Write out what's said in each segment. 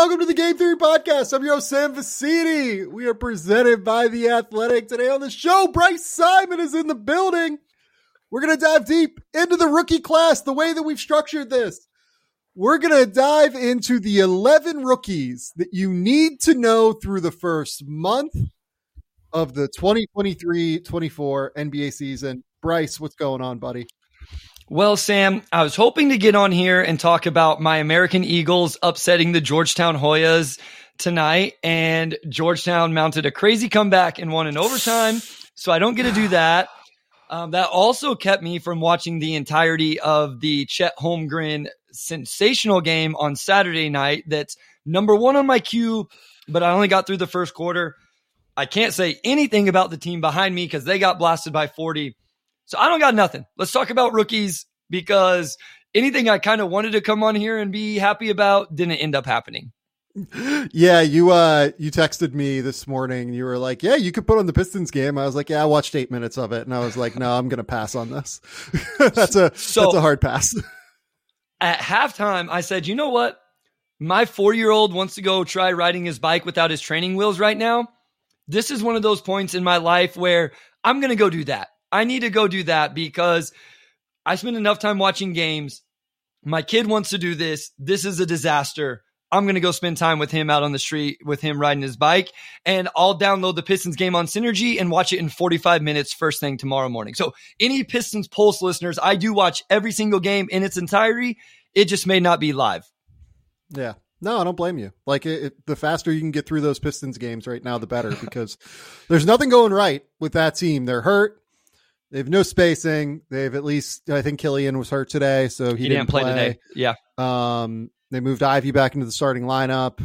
welcome to the Game Theory Podcast. I'm your host, Sam Vecenie. We are presented by The Athletic. Today on the show, Bryce Simon is in the building. We're going to dive deep into the rookie class, the way that we've structured this. We're going to dive into the 11 rookies that you need to know through the first month of the 2023 24 NBA season. Bryce, what's going on, buddy? Well, Sam, I was hoping to get on here and talk about my American Eagles upsetting the Georgetown Hoyas tonight. And Georgetown mounted a crazy comeback and won in overtime. So I don't get to do that. Um, that also kept me from watching the entirety of the Chet Holmgren sensational game on Saturday night. That's number one on my queue, but I only got through the first quarter. I can't say anything about the team behind me because they got blasted by 40. So I don't got nothing. Let's talk about rookies because anything I kind of wanted to come on here and be happy about didn't end up happening. Yeah, you uh you texted me this morning you were like, "Yeah, you could put on the Pistons game." I was like, "Yeah, I watched 8 minutes of it." And I was like, "No, I'm going to pass on this." that's a so, that's a hard pass. at halftime, I said, "You know what? My 4-year-old wants to go try riding his bike without his training wheels right now. This is one of those points in my life where I'm going to go do that. I need to go do that because I spend enough time watching games. My kid wants to do this. This is a disaster. I'm going to go spend time with him out on the street with him riding his bike. And I'll download the Pistons game on Synergy and watch it in 45 minutes first thing tomorrow morning. So, any Pistons Pulse listeners, I do watch every single game in its entirety. It just may not be live. Yeah. No, I don't blame you. Like it, it, the faster you can get through those Pistons games right now, the better because there's nothing going right with that team. They're hurt. They have no spacing. They've at least I think Killian was hurt today, so he, he didn't, didn't play. today. Yeah. Um, they moved Ivey back into the starting lineup.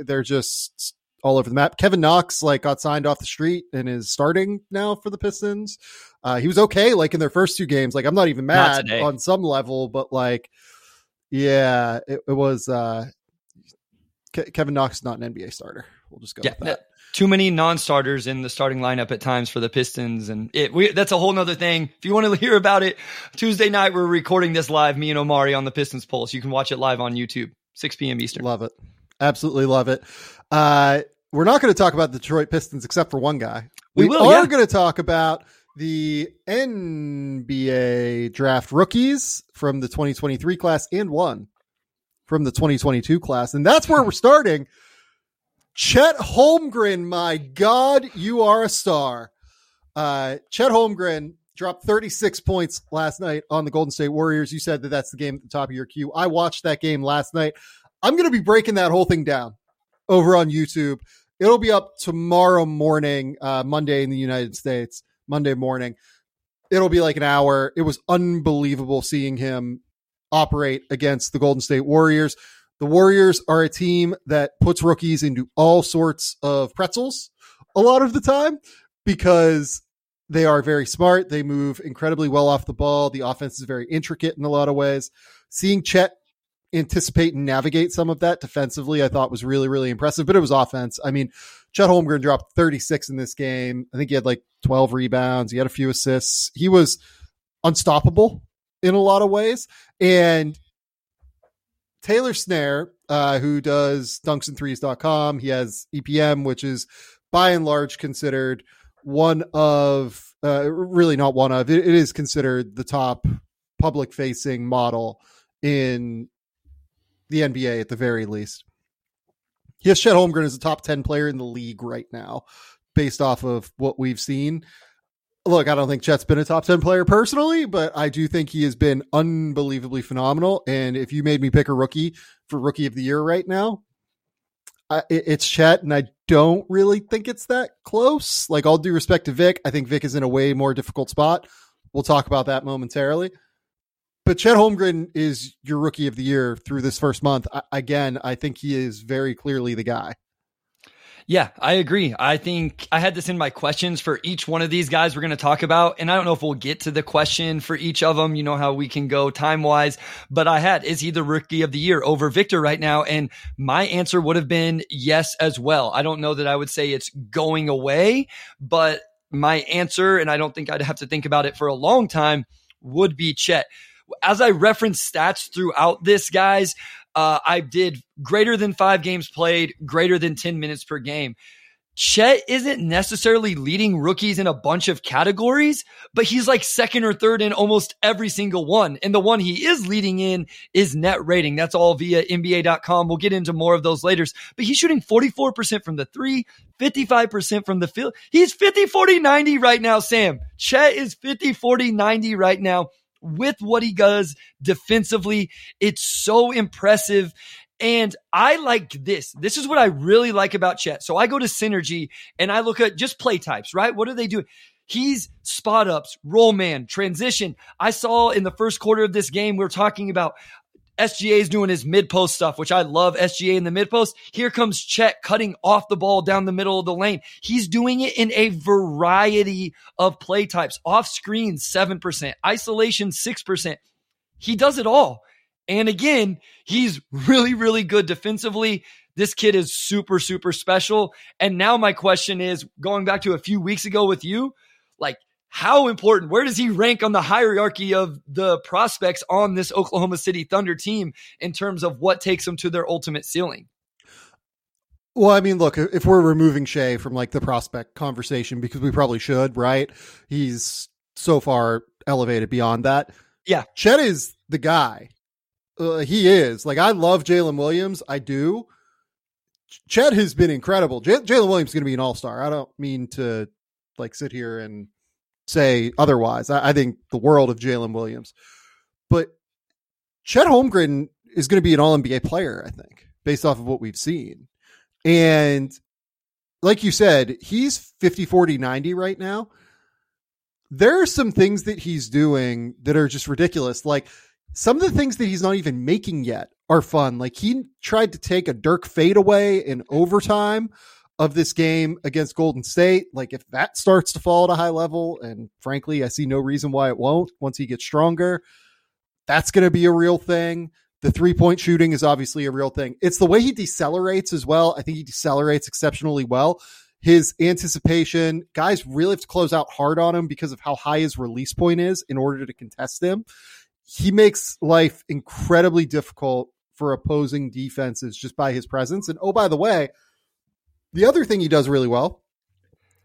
They're just all over the map. Kevin Knox like got signed off the street and is starting now for the Pistons. Uh, he was okay like in their first two games. Like I'm not even mad not on some level, but like yeah, it, it was uh, Ke- Kevin Knox is not an NBA starter. We'll just go yeah, with that too many non-starters in the starting lineup at times for the Pistons, and it we, that's a whole nother thing. If you want to hear about it, Tuesday night we're recording this live. Me and Omari on the Pistons Pulse. You can watch it live on YouTube, 6 p.m. Eastern. Love it, absolutely love it. Uh, we're not going to talk about the Detroit Pistons except for one guy. We, we will, are yeah. going to talk about the NBA draft rookies from the 2023 class and one from the 2022 class, and that's where we're starting. Chet Holmgren, my God, you are a star. Uh, Chet Holmgren dropped 36 points last night on the Golden State Warriors. You said that that's the game at the top of your queue. I watched that game last night. I'm going to be breaking that whole thing down over on YouTube. It'll be up tomorrow morning, uh, Monday in the United States, Monday morning. It'll be like an hour. It was unbelievable seeing him operate against the Golden State Warriors. The Warriors are a team that puts rookies into all sorts of pretzels a lot of the time because they are very smart. They move incredibly well off the ball. The offense is very intricate in a lot of ways. Seeing Chet anticipate and navigate some of that defensively, I thought was really, really impressive. But it was offense. I mean, Chet Holmgren dropped 36 in this game. I think he had like 12 rebounds. He had a few assists. He was unstoppable in a lot of ways. And Taylor Snarr, uh, who does dunksandthrees.com, he has EPM, which is by and large considered one of, uh, really not one of, it, it is considered the top public facing model in the NBA at the very least. He has Chet Holmgren as a top 10 player in the league right now, based off of what we've seen look, I don't think Chet's been a top 10 player personally, but I do think he has been unbelievably phenomenal. And if you made me pick a rookie for rookie of the year right now, I, it's Chet, and I don't really think it's that close. Like, all due respect to Vic, I think Vic is in a way more difficult spot. We'll talk about that momentarily. But Chet Holmgren is your rookie of the year through this first month. I, again, I think he is very clearly the guy. Yeah, I agree. I think I had this in my questions for each one of these guys we're going to talk about. And I don't know if we'll get to the question for each of them. You know how we can go time wise, but I had, is he the rookie of the year over Victor right now? And my answer would have been yes as well. I don't know that I would say it's going away, but my answer, and I don't think I'd have to think about it for a long time, would be Chet. as I reference stats throughout this, guys, uh, I did greater than five games played, greater than 10 minutes per game. Chet isn't necessarily leading rookies in a bunch of categories, but he's like second or third in almost every single one. And the one he is leading in is net rating. That's all via NBA.com. We'll get into more of those later. But he's shooting 44% from the three, 55% from the field. He's 50, 40, 90 right now, Sam. Chet is 50, 40, 90 right now with what he does defensively. It's so impressive. And I like this. This is what I really like about Chet. So I go to Synergy and I look at just play types, right? What are they doing? He's spot ups, roll man, transition. I saw in the first quarter of this game, we are talking about SGA is doing his mid post stuff, which I love SGA in the mid post. Here comes Chet cutting off the ball down the middle of the lane. He's doing it in a variety of play types. Off screen, 7%, isolation, 6%. He does it all. And again, he's really, really good defensively. This kid is super, super special. And now my question is going back to a few weeks ago with you, like, how important, where does he rank on the hierarchy of the prospects on this Oklahoma City Thunder team in terms of what takes them to their ultimate ceiling? Well, I mean, look, if we're removing Shai from like the prospect conversation, because we probably should, right? He's so far elevated beyond that. Yeah. Chet is the guy. Uh, he is. Like, I love Jalen Williams. I do. Chet has been incredible. J- Jalen Williams is going to be an all star. I don't mean to like sit here and say otherwise. I, I think the world of Jalen Williams, but Chet Holmgren is going to be an All NBA player. I think based off of what we've seen, and like you said, he's 50, 40, 90 right now. There are some things that he's doing that are just ridiculous. Like some of the things that he's not even making yet are fun. Like he tried to take a Dirk fadeaway in overtime of this game against Golden State. Like if that starts to fall at a high level, and frankly, I see no reason why it won't once he gets stronger, that's going to be a real thing. The three point shooting is obviously a real thing. It's the way he decelerates as well. I think he decelerates exceptionally well. His anticipation, guys really have to close out hard on him because of how high his release point is in order to contest him. He makes life incredibly difficult for opposing defenses just by his presence. And oh, by the way, the other thing he does really well,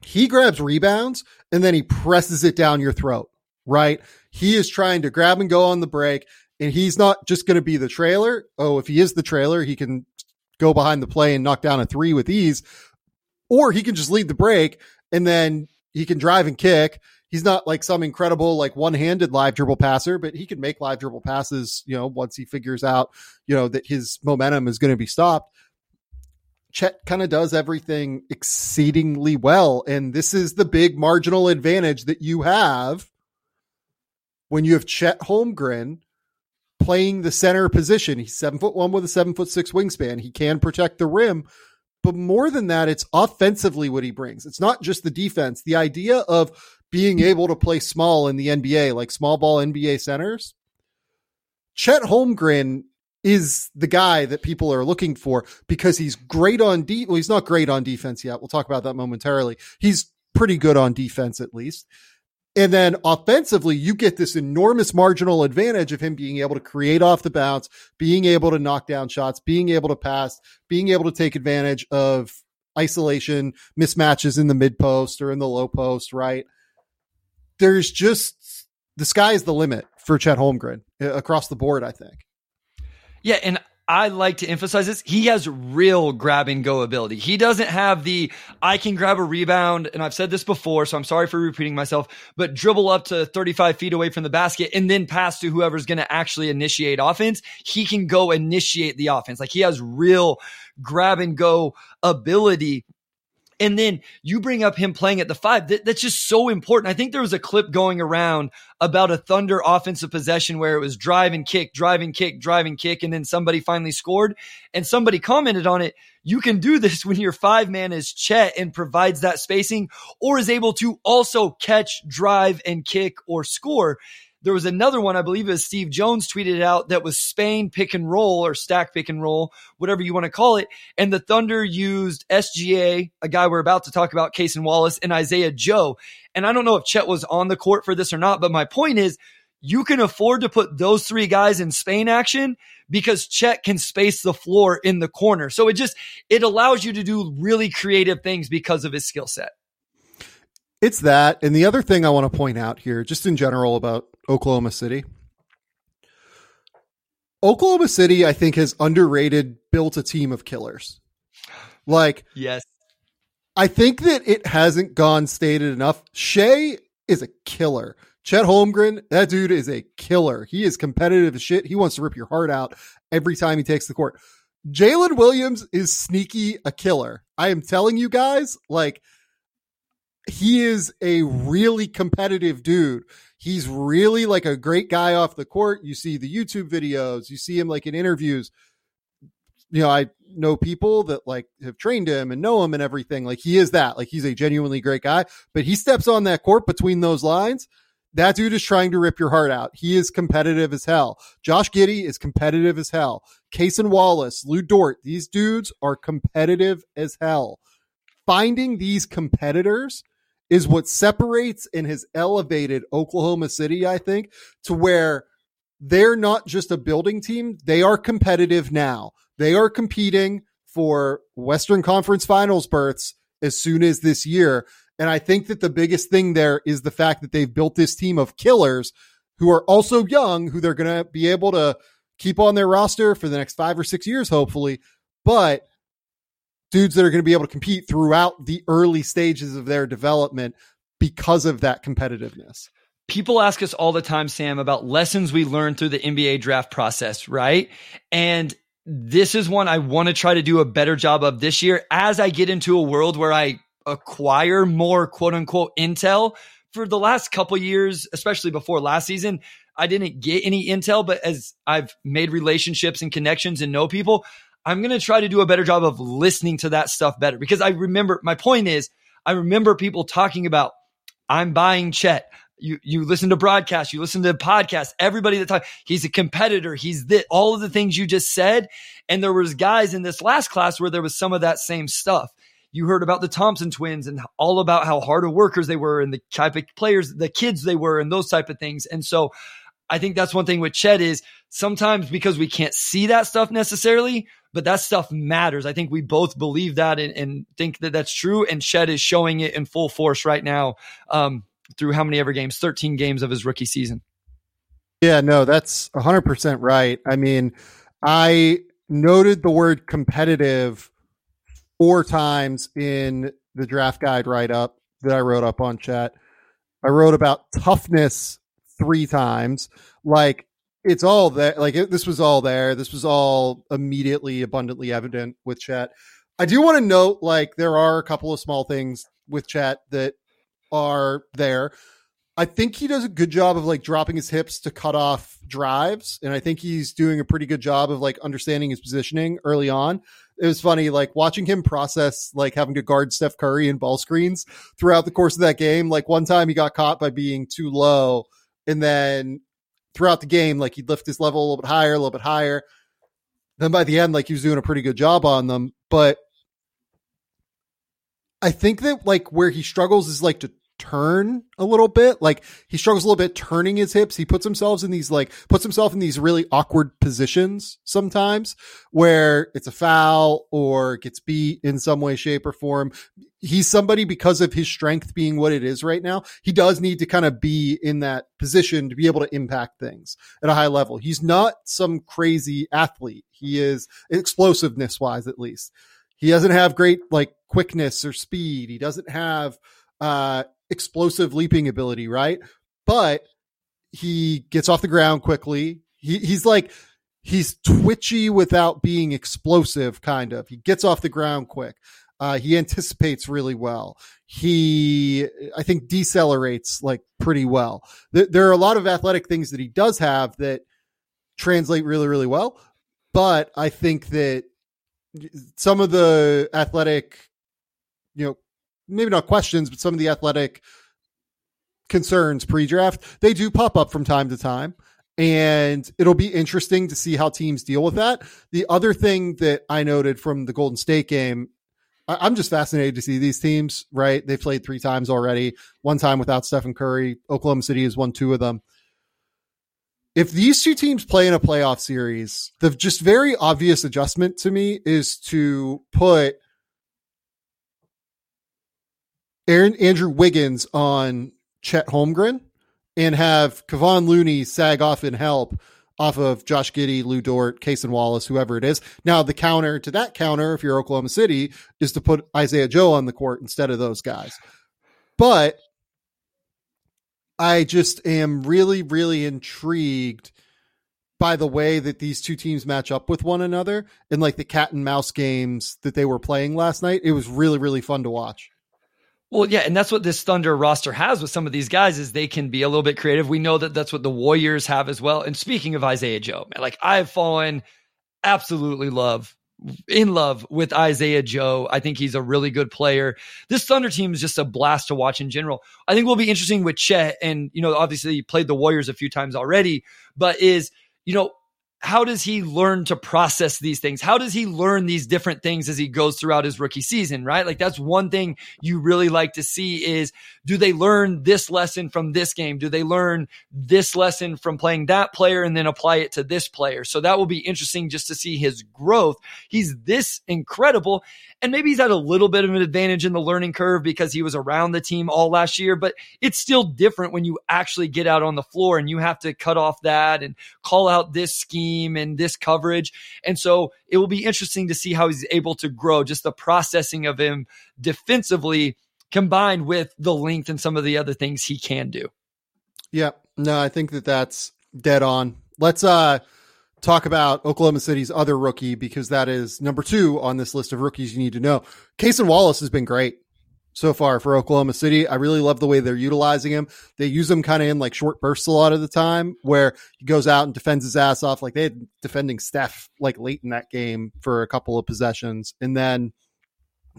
he grabs rebounds and then he presses it down your throat, right? He is trying to grab and go on the break and he's not just going to be the trailer. Oh, if he is the trailer, he can go behind the play and knock down a three with ease, or he can just lead the break and then he can drive and kick. He's not like some incredible, like one handed live dribble passer, but he can make live dribble passes, you know, once he figures out, you know, that his momentum is going to be stopped. Chet kind of does everything exceedingly well. And this is the big marginal advantage that you have when you have Chet Holmgren playing the center position. He's seven foot one with a seven foot six wingspan. He can protect the rim. But more than that, it's offensively what he brings. It's not just the defense. The idea of being able to play small in the NBA, like small ball NBA centers. Chet Holmgren is the guy that people are looking for because he's great on de- well, he's not great on defense yet. We'll talk about that momentarily. He's pretty good on defense at least. And then offensively, you get this enormous marginal advantage of him being able to create off the bounce, being able to knock down shots, being able to pass, being able to take advantage of isolation mismatches in the mid post or in the low post, right? There's just the sky is the limit for Chet Holmgren uh, across the board, I think. Yeah, and I like to emphasize this. He has real grab and go ability. He doesn't have the I can grab a rebound, and I've said this before, so I'm sorry for repeating myself, but dribble up to 35 feet away from the basket and then pass to whoever's going to actually initiate offense. He can go initiate the offense. Like he has real grab and go ability and then you bring up him playing at the five. That, that's just so important. I think there was a clip going around about a Thunder offensive possession where it was drive and kick, drive and kick, drive and kick, and then somebody finally scored. And somebody commented on it. You can do this when your five man is Chet and provides that spacing or is able to also catch, drive, and kick or score. There was another one, I believe it Steve Jones tweeted out that was Spain pick and roll or stack pick and roll, whatever you want to call it. And the Thunder used SGA, a guy we're about to talk about, Cason Wallace, and Isaiah Joe. And I don't know if Chet was on the court for this or not, but my point is you can afford to put those three guys in Spain action because Chet can space the floor in the corner. So it just, it allows you to do really creative things because of his skill set. It's that. And the other thing I want to point out here, just in general about Oklahoma City. Oklahoma City, I think, has underrated built a team of killers. Like, yes, I think that it hasn't gone stated enough. Shai is a killer. Chet Holmgren, that dude is a killer. He is competitive as shit. He wants to rip your heart out every time he takes the court. Jalen Williams is sneaky a killer. I am telling you guys, like, he is a really competitive dude. He's really like a great guy off the court. You see the YouTube videos, you see him like in interviews. You know, I know people that like have trained him and know him and everything. Like he is that. Like he's a genuinely great guy, but he steps on that court between those lines. That dude is trying to rip your heart out. He is competitive as hell. Josh Giddey is competitive as hell. Cason Wallace, Lu Dort, these dudes are competitive as hell. Finding these competitors is what separates and has elevated Oklahoma City, I think, to where they're not just a building team. They are competitive now. They are competing for Western Conference finals berths as soon as this year. And I think that the biggest thing there is the fact that they've built this team of killers who are also young, who they're going to be able to keep on their roster for the next five or six years, hopefully. But dudes that are going to be able to compete throughout the early stages of their development because of that competitiveness. People ask us all the time, Sam, about lessons we learned through the NBA draft process, right? And this is one I want to try to do a better job of this year as I get into a world where I acquire more quote unquote intel. For the last couple years, especially before last season, I didn't get any intel, but as I've made relationships and connections and know people, I'm going to try to do a better job of listening to that stuff better because I remember my point is I remember people talking about I'm buying Chet. You you listen to broadcasts, you listen to podcasts, everybody that talk, he's a competitor, he's this, all of the things you just said. And there was guys in this last class where there was some of that same stuff. You heard about the Thompson twins and all about how hard of workers they were and the type of players, the kids they were and those type of things. And so I think that's one thing with Chet is sometimes because we can't see that stuff necessarily, but that stuff matters. I think we both believe that and, and think that that's true. And Chet is showing it in full force right now um, through how many ever games? 13 games of his rookie season. Yeah, no, that's 100% right. I mean, I noted the word competitive four times in the draft guide write up that I wrote up on Chet. I wrote about toughness three times. Like it's all there. Like it, this was all there. This was all immediately abundantly evident with Chet. I do want to note, like, there are a couple of small things with Chet that are there. I think he does a good job of like dropping his hips to cut off drives. And I think he's doing a pretty good job of like understanding his positioning early on. It was funny, like watching him process like having to guard Steph Curry and ball screens throughout the course of that game. Like one time he got caught by being too low and then throughout the game, like he'd lift his level a little bit higher, a little bit higher. Then by the end, like he was doing a pretty good job on them. But I think that like where he struggles is like to turn a little bit. Like he struggles a little bit turning his hips. He puts himself in these like puts himself in these really awkward positions sometimes where it's a foul or gets beat in some way, shape, or form. He's somebody because of his strength being what it is right now. He does need to kind of be in that position to be able to impact things at a high level. He's not some crazy athlete. He is explosiveness wise, at least. He doesn't have great like quickness or speed. He doesn't have uh, explosive leaping ability, right? But he gets off the ground quickly. He, he's like, he's twitchy without being explosive, kind of. He gets off the ground quick. Uh, he anticipates really well. He, I think, decelerates like pretty well. There, there, are a lot of athletic things that he does have that translate really, really well. But I think that some of the athletic, you know, maybe not questions, but some of the athletic concerns pre-draft, they do pop up from time to time. And it'll be interesting to see how teams deal with that. The other thing that I noted from the Golden State game, I- am just fascinated to see these teams, right? They've played three times already, one time without Stephen Curry. Oklahoma City has won two of them. if these two teams play in a playoff series, the just very obvious adjustment to me is to put Aaron Andrew Wiggins on Chet Holmgren and have Kevon Looney sag off and help off of Josh Giddey, Lu Dort, Cason Wallace, whoever it is. Now the counter to that counter, if you're Oklahoma City, is to put Isaiah Joe on the court instead of those guys. But I just am really, really intrigued by the way that these two teams match up with one another in like the cat and mouse games that they were playing last night. It was really, really fun to watch. Well, yeah, and that's what this Thunder roster has with some of these guys is they can be a little bit creative. We know that that's what the Warriors have as well. And speaking of Isaiah Joe, man, like I've fallen absolutely love in love with Isaiah Joe. I think he's a really good player. This Thunder team is just a blast to watch in general. I think will be interesting with Chet and you know obviously he played the Warriors a few times already, but is you know how does he learn to process these things? How does he learn these different things as he goes throughout his rookie season, right? Like that's one thing you really like to see is do they learn this lesson from this game? Do they learn this lesson from playing that player and then apply it to this player? So that will be interesting just to see his growth. He's this incredible and maybe he's had a little bit of an advantage in the learning curve because he was around the team all last year, but it's still different when you actually get out on the floor and you have to cut off that and call out this scheme and this coverage. And so it will be interesting to see how he's able to grow, just the processing of him defensively combined with the length and some of the other things he can do. Yeah. No, I think that that's dead on. Let's uh talk about Oklahoma City's other rookie because that is number two on this list of rookies you need to know. Cason Wallace has been great so far for Oklahoma City. I really love the way they're utilizing him. They use him kind of in like short bursts a lot of the time where he goes out and defends his ass off. Like they had defending Steph like late in that game for a couple of possessions. And then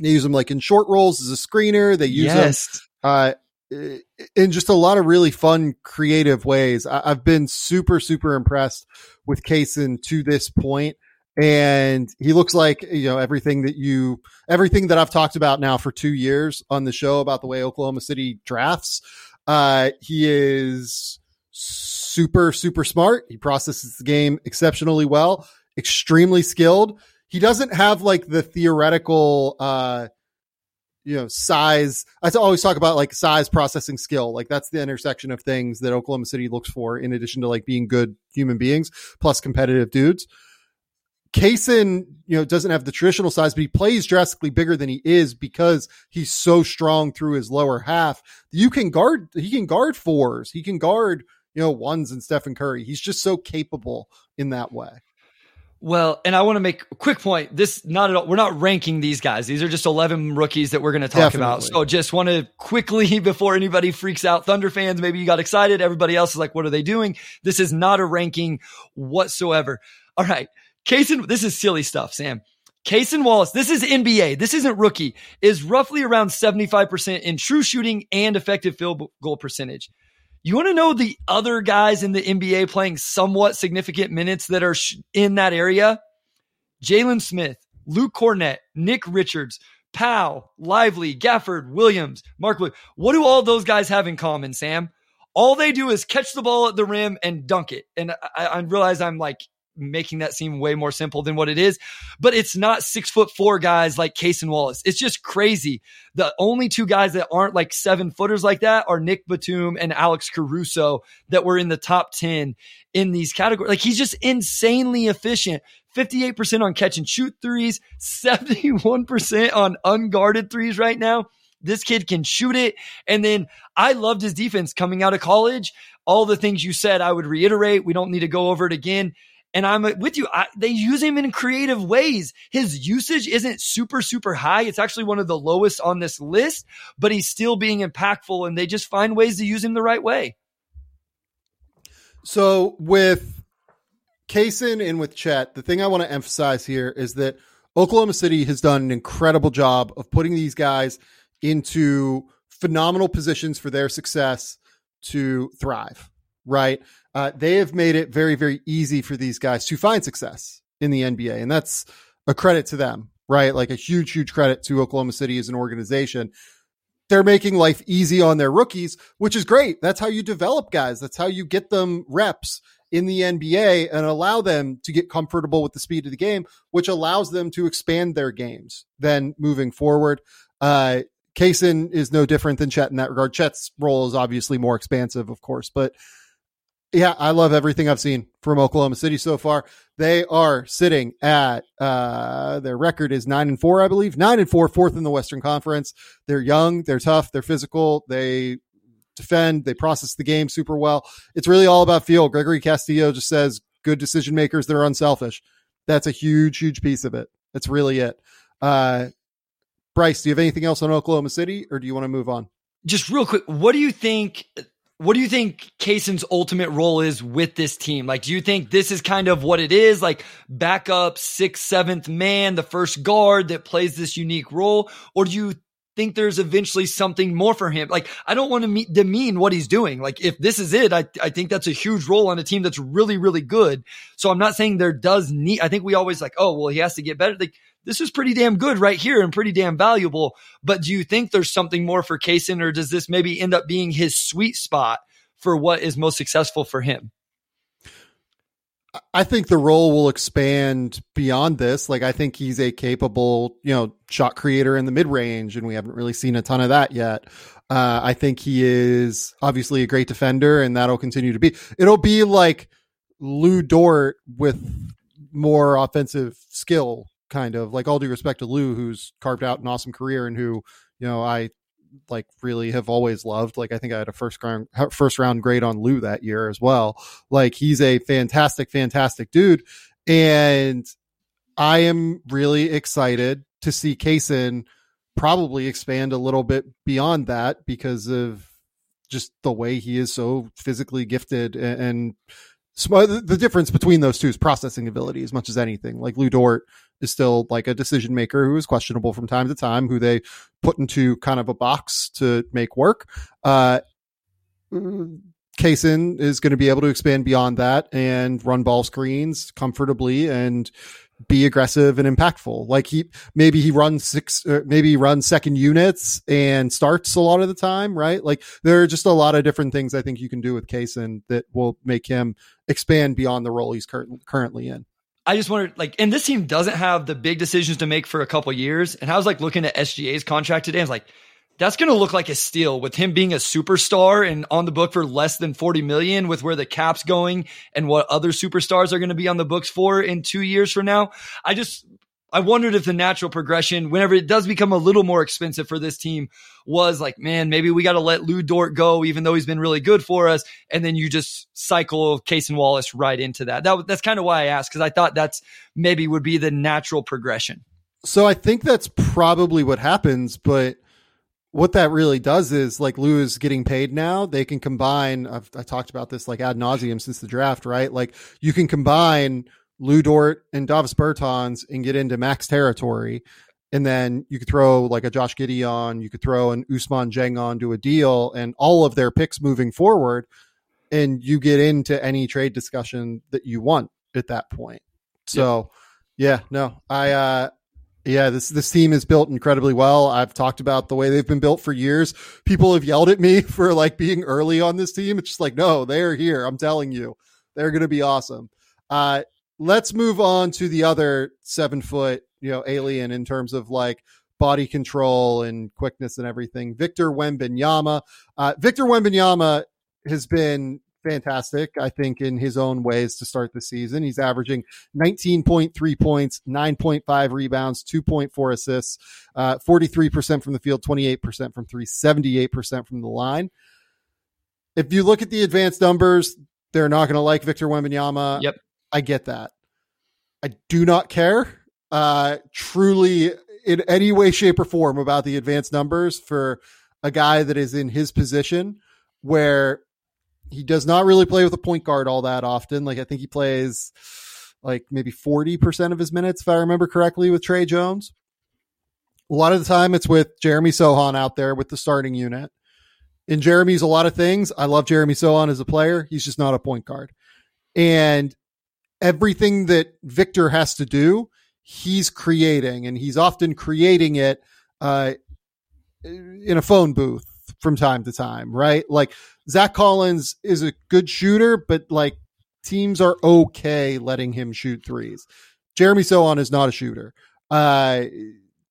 they use him like in short rolls as a screener. They use yes. him uh, in just a lot of really fun, creative ways. I- have been super, super impressed with Cason to this point, and he looks like you know everything that you, everything that I've talked about now for two years on the show about the way Oklahoma City drafts. Uh, he is super, super smart. He processes the game exceptionally well, extremely skilled. He doesn't have like the theoretical, uh, you know, size. I always talk about like size processing skill. Like that's the intersection of things that Oklahoma City looks for in addition to like being good human beings plus competitive dudes. Cason, you know, doesn't have the traditional size, but he plays drastically bigger than he is because he's so strong through his lower half. You can guard, he can guard fours. He can guard, you know, ones and Stephen Curry. He's just so capable in that way. Well, and I want to make a quick point. This not at all. We're not ranking these guys. These are just 11 rookies that we're going to talk Definitely. about. So just want to quickly, before anybody freaks out, Thunder fans, maybe you got excited. Everybody else is like, what are they doing? This is not a ranking whatsoever. All right. Cason, this is silly stuff, Sam. Cason Wallace, this is NBA. This isn't rookie, is roughly around 75% in true shooting and effective field goal percentage. You want to know the other guys in the NBA playing somewhat significant minutes that are sh- in that area? Jalen Smith, Luke Kornet, Nick Richards, Powell, Lively, Gafford, Williams, Mark. What do all those guys have in common, Sam? All they do is catch the ball at the rim and dunk it. And I, I realize I'm like making that seem way more simple than what it is. But it's not six foot four guys like Cason Wallace. It's just crazy. The only two guys that aren't like seven footers like that are Nick Batum and Alex Caruso that were in the top 10 in these categories. Like he's just insanely efficient. 58% on catch and shoot threes, 71% on unguarded threes right now. This kid can shoot it. And then I loved his defense coming out of college. All the things you said, I would reiterate. We don't need to go over it again and I'm with you. I, they use him in creative ways. His usage isn't super, super high. It's actually one of the lowest on this list, but he's still being impactful and they just find ways to use him the right way. So with Cason and with Chet, the thing I want to emphasize here is that Oklahoma City has done an incredible job of putting these guys into phenomenal positions for their success to thrive, right? uh, they have made it very, very easy for these guys to find success in the NBA. And that's a credit to them, right? Like a huge, huge credit to Oklahoma City as an organization. they're making life easy on their rookies, which is great. That's how you develop guys. That's how you get them reps in the NBA and allow them to get comfortable with the speed of the game, which allows them to expand their games then moving forward. Uh, Cason is no different than Chet in that regard. Chet's role is obviously more expansive, of course, but yeah, I love everything I've seen from Oklahoma City so far. They are sitting at uh, their record is nine and four, I believe. Nine and four, fourth in the Western Conference. They're young, they're tough, they're physical, they defend, they process the game super well. It's really all about feel. Gregory Castillo just says good decision makers that are unselfish. That's a huge, huge piece of it. That's really it. Uh, Bryce, do you have anything else on Oklahoma City, or do you want to move on? Just real quick, what do you think what do you think Cason's ultimate role is with this team? Like, do you think this is kind of what it is? Like backup sixth, seventh man, the first guard that plays this unique role? Or do you think there's eventually something more for him? Like, I don't want to meet, demean what he's doing. Like, if this is it, I, I think that's a huge role on a team that's really, really good. So I'm not saying there does need, I think we always like, oh, well, he has to get better. Like, this is pretty damn good right here and pretty damn valuable. But do you think there's something more for Cason, or does this maybe end up being his sweet spot for what is most successful for him? I think the role will expand beyond this. Like I think he's a capable, you know, shot creator in the mid range, and we haven't really seen a ton of that yet. Uh, I think he is obviously a great defender, and that'll continue to be. It'll be like Lu Dort with more offensive skill kind of like all due respect to Lu, who's carved out an awesome career and who, you know, I like really have always loved. Like I think I had a first round first round grade on Lu that year as well. Like he's a fantastic, fantastic dude. And I am really excited to see Cason probably expand a little bit beyond that because of just the way he is so physically gifted and, and the difference between those two is processing ability as much as anything. Like Lu Dort is still like a decision maker who is questionable from time to time, who they put into kind of a box to make work. Uh, Cason is going to be able to expand beyond that and run ball screens comfortably and be aggressive and impactful. Like he maybe he runs six, uh, maybe he runs second units and starts a lot of the time, right? Like there are just a lot of different things I think you can do with Cason that will make him expand beyond the role he's cur- currently in. I just wondered, like, and this team doesn't have the big decisions to make for a couple years. And I was like looking at SGA's contract today. I was like, that's going to look like a steal with him being a superstar and on the book for less than 40 million with where the cap's going and what other superstars are going to be on the books for in two years from now. I just, I wondered if the natural progression, whenever it does become a little more expensive for this team, was like, man, maybe we got to let Lu Dort go, even though he's been really good for us. And then you just cycle Cason Wallace right into that. that that's kind of why I asked, because I thought that's maybe would be the natural progression. So I think that's probably what happens, but what that really does is like Lu is getting paid now. They can combine. I've I talked about this like ad nauseum since the draft, right? Like you can combine Lu Dort and Davis Bertans and get into max territory. And then you could throw like a Josh Giddey on, you could throw an Ousmane Dieng onto a deal and all of their picks moving forward. And you get into any trade discussion that you want at that point. So yeah, yeah no, I, uh, yeah, this this team is built incredibly well. I've talked about the way they've been built for years. People have yelled at me for like being early on this team. It's just like, no, they're here. I'm telling you, they're going to be awesome. Uh, let's move on to the other seven foot, you know, alien in terms of like body control and quickness and everything. Victor Wembanyama. Uh, Victor Wembanyama has been fantastic, I think, in his own ways to start the season. He's averaging 19.3 points, 9.5 rebounds, 2.4 assists, uh, 43% from the field, 28% from three, 78% from the line. If you look at the advanced numbers, they're not going to like Victor Wembanyama. Yep. I get that. I do not care uh, truly in any way, shape, or form about the advanced numbers for a guy that is in his position where he does not really play with a point guard all that often. Like I think he plays like maybe 40% of his minutes, if I remember correctly, with Tre Jones. A lot of the time it's with Jeremy Sochan out there with the starting unit. And Jeremy's a lot of things. I love Jeremy Sochan as a player. He's just not a point guard. And everything that Victor has to do, he's creating, and he's often creating it uh, in a phone booth from time to time, right? Like Zach Collins is a good shooter, but like teams are okay letting him shoot threes. Jeremy Sochan is not a shooter. Uh,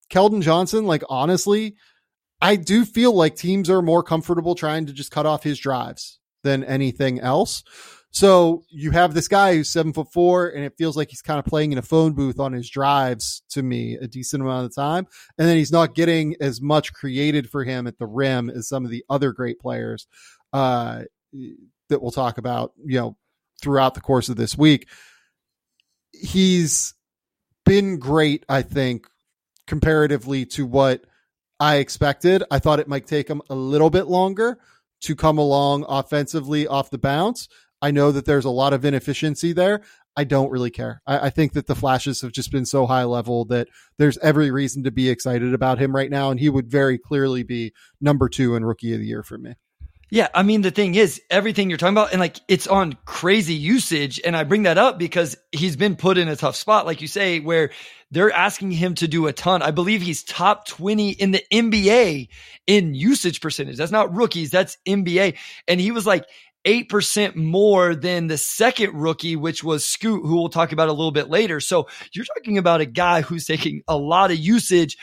Keldon Johnson, like honestly, I do feel like teams are more comfortable trying to just cut off his drives than anything else. So you have this guy who's seven foot four, and it feels like he's kind of playing in a phone booth on his drives to me a decent amount of time. And then he's not getting as much created for him at the rim as some of the other great players uh, that we'll talk about, you know, throughout the course of this week. He's been great, I think, comparatively to what I expected. I thought it might take him a little bit longer to come along offensively off the bounce. I know that there's a lot of inefficiency there. I don't really care. I, I, think that the flashes have just been so high level that there's every reason to be excited about him right now. And he would very clearly be number two and rookie of the year for me. Yeah, I mean the thing is everything you're talking about and like it's on crazy usage and I bring that up because he's been put in a tough spot like you say where they're asking him to do a ton. I believe he's top 20 in the NBA in usage percentage. That's not rookies, that's NBA. And he was like 8% more than the second rookie, which was Scoot, who we'll talk about a little bit later. So you're talking about a guy who's taking a lot of usage